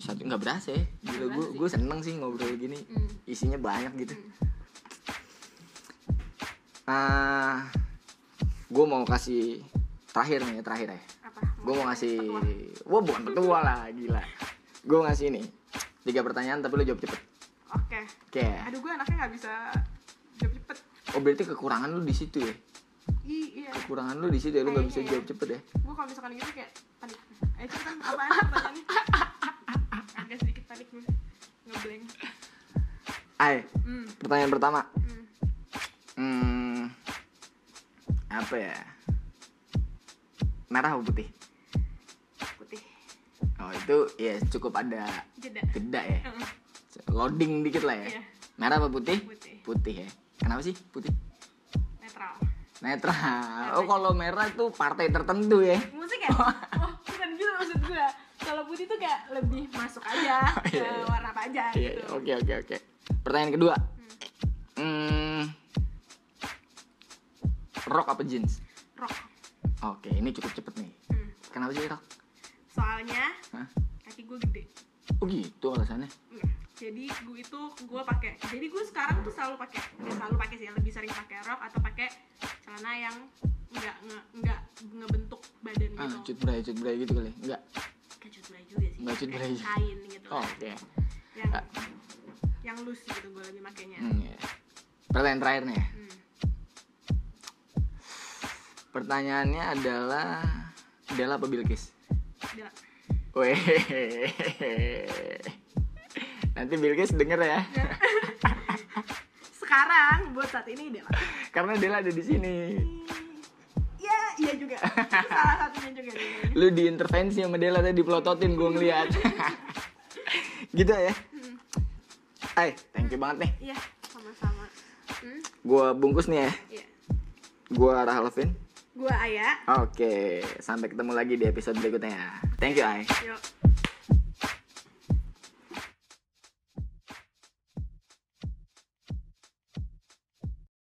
Satu nggak berasa ya. Nggak gue gue seneng sih ngobrol gini. hmm, Isinya banyak gitu. hmm. Ah, gue mau kasih terakhir nih, terakhir ya. apa Gue mau ngasih, wah bukan petua lah, gila. Gue ngasih nih tiga pertanyaan tapi lo jawab cepet. oke Oke. aduh gua anaknya nggak bisa jawab cepet Oh berarti kekurangan lu di situ ya? Iya Kekurangan lu di situ ya, lu nggak bisa jawab cepet ya? gua kalau misalkan gitu kayak eh itu kan apaan pertanyaannya agak sedikit panik gue ngeblank Ay, hmm, pertanyaan pertama. hmm. Hmm, apa ya? Merah atau putih? putih Oh itu ya cukup ada jeda jeda ya. Heeh, Loading dikit lah ya. iya Merah apa putih? putih Putih ya. Kenapa sih putih? netral Netral. Oh kalau merah itu partai tertentu ya. musik ya oh bukan gitu maksud gue putih tuh kayak lebih masuk aja ke Iya, iya. warna apa aja Iya, gitu oke oke oke. Pertanyaan kedua. Hmm, rock apa jeans? rock Oke, ini cukup cepet nih. Hmm. Kenapa sih rock? soalnya Hah? kaki gue gede Oh gitu alasannya. Hmm. jadi gue itu gue pakai jadi gue sekarang tuh selalu pakai nggak selalu pakai sih lebih sering pakai rok atau pakai celana yang nggak nge- nggak ngebentuk badan Ah, gitu cut bray, cut bray gitu kali. Enggak. Kayak cut bray juga sih Nggak cut Kayak bray. kain gitu Oh, Oke. yang Ah. yang loose gitu gue lebih makainya Hmm, ya. Pertanyaan terakhir nih. ya. Hmm. Pertanyaannya adalah Dela apa Bilkis? Udah. Weh. Nanti Bilkis denger ya. sekarang buat saat ini deh lah Karena Dela ada di sini. Ya iya juga salah satunya juga Lu diintervensi sama Dela tadi dipelototin gue ngeliat. gitu ya. Hai, thank you banget nih. iya sama-sama hmm? Gua bungkus nih ya. iya Gua Rahel Alvin. gue Aya Oke, sampai ketemu lagi di episode berikutnya. Thank you, Ai. yuk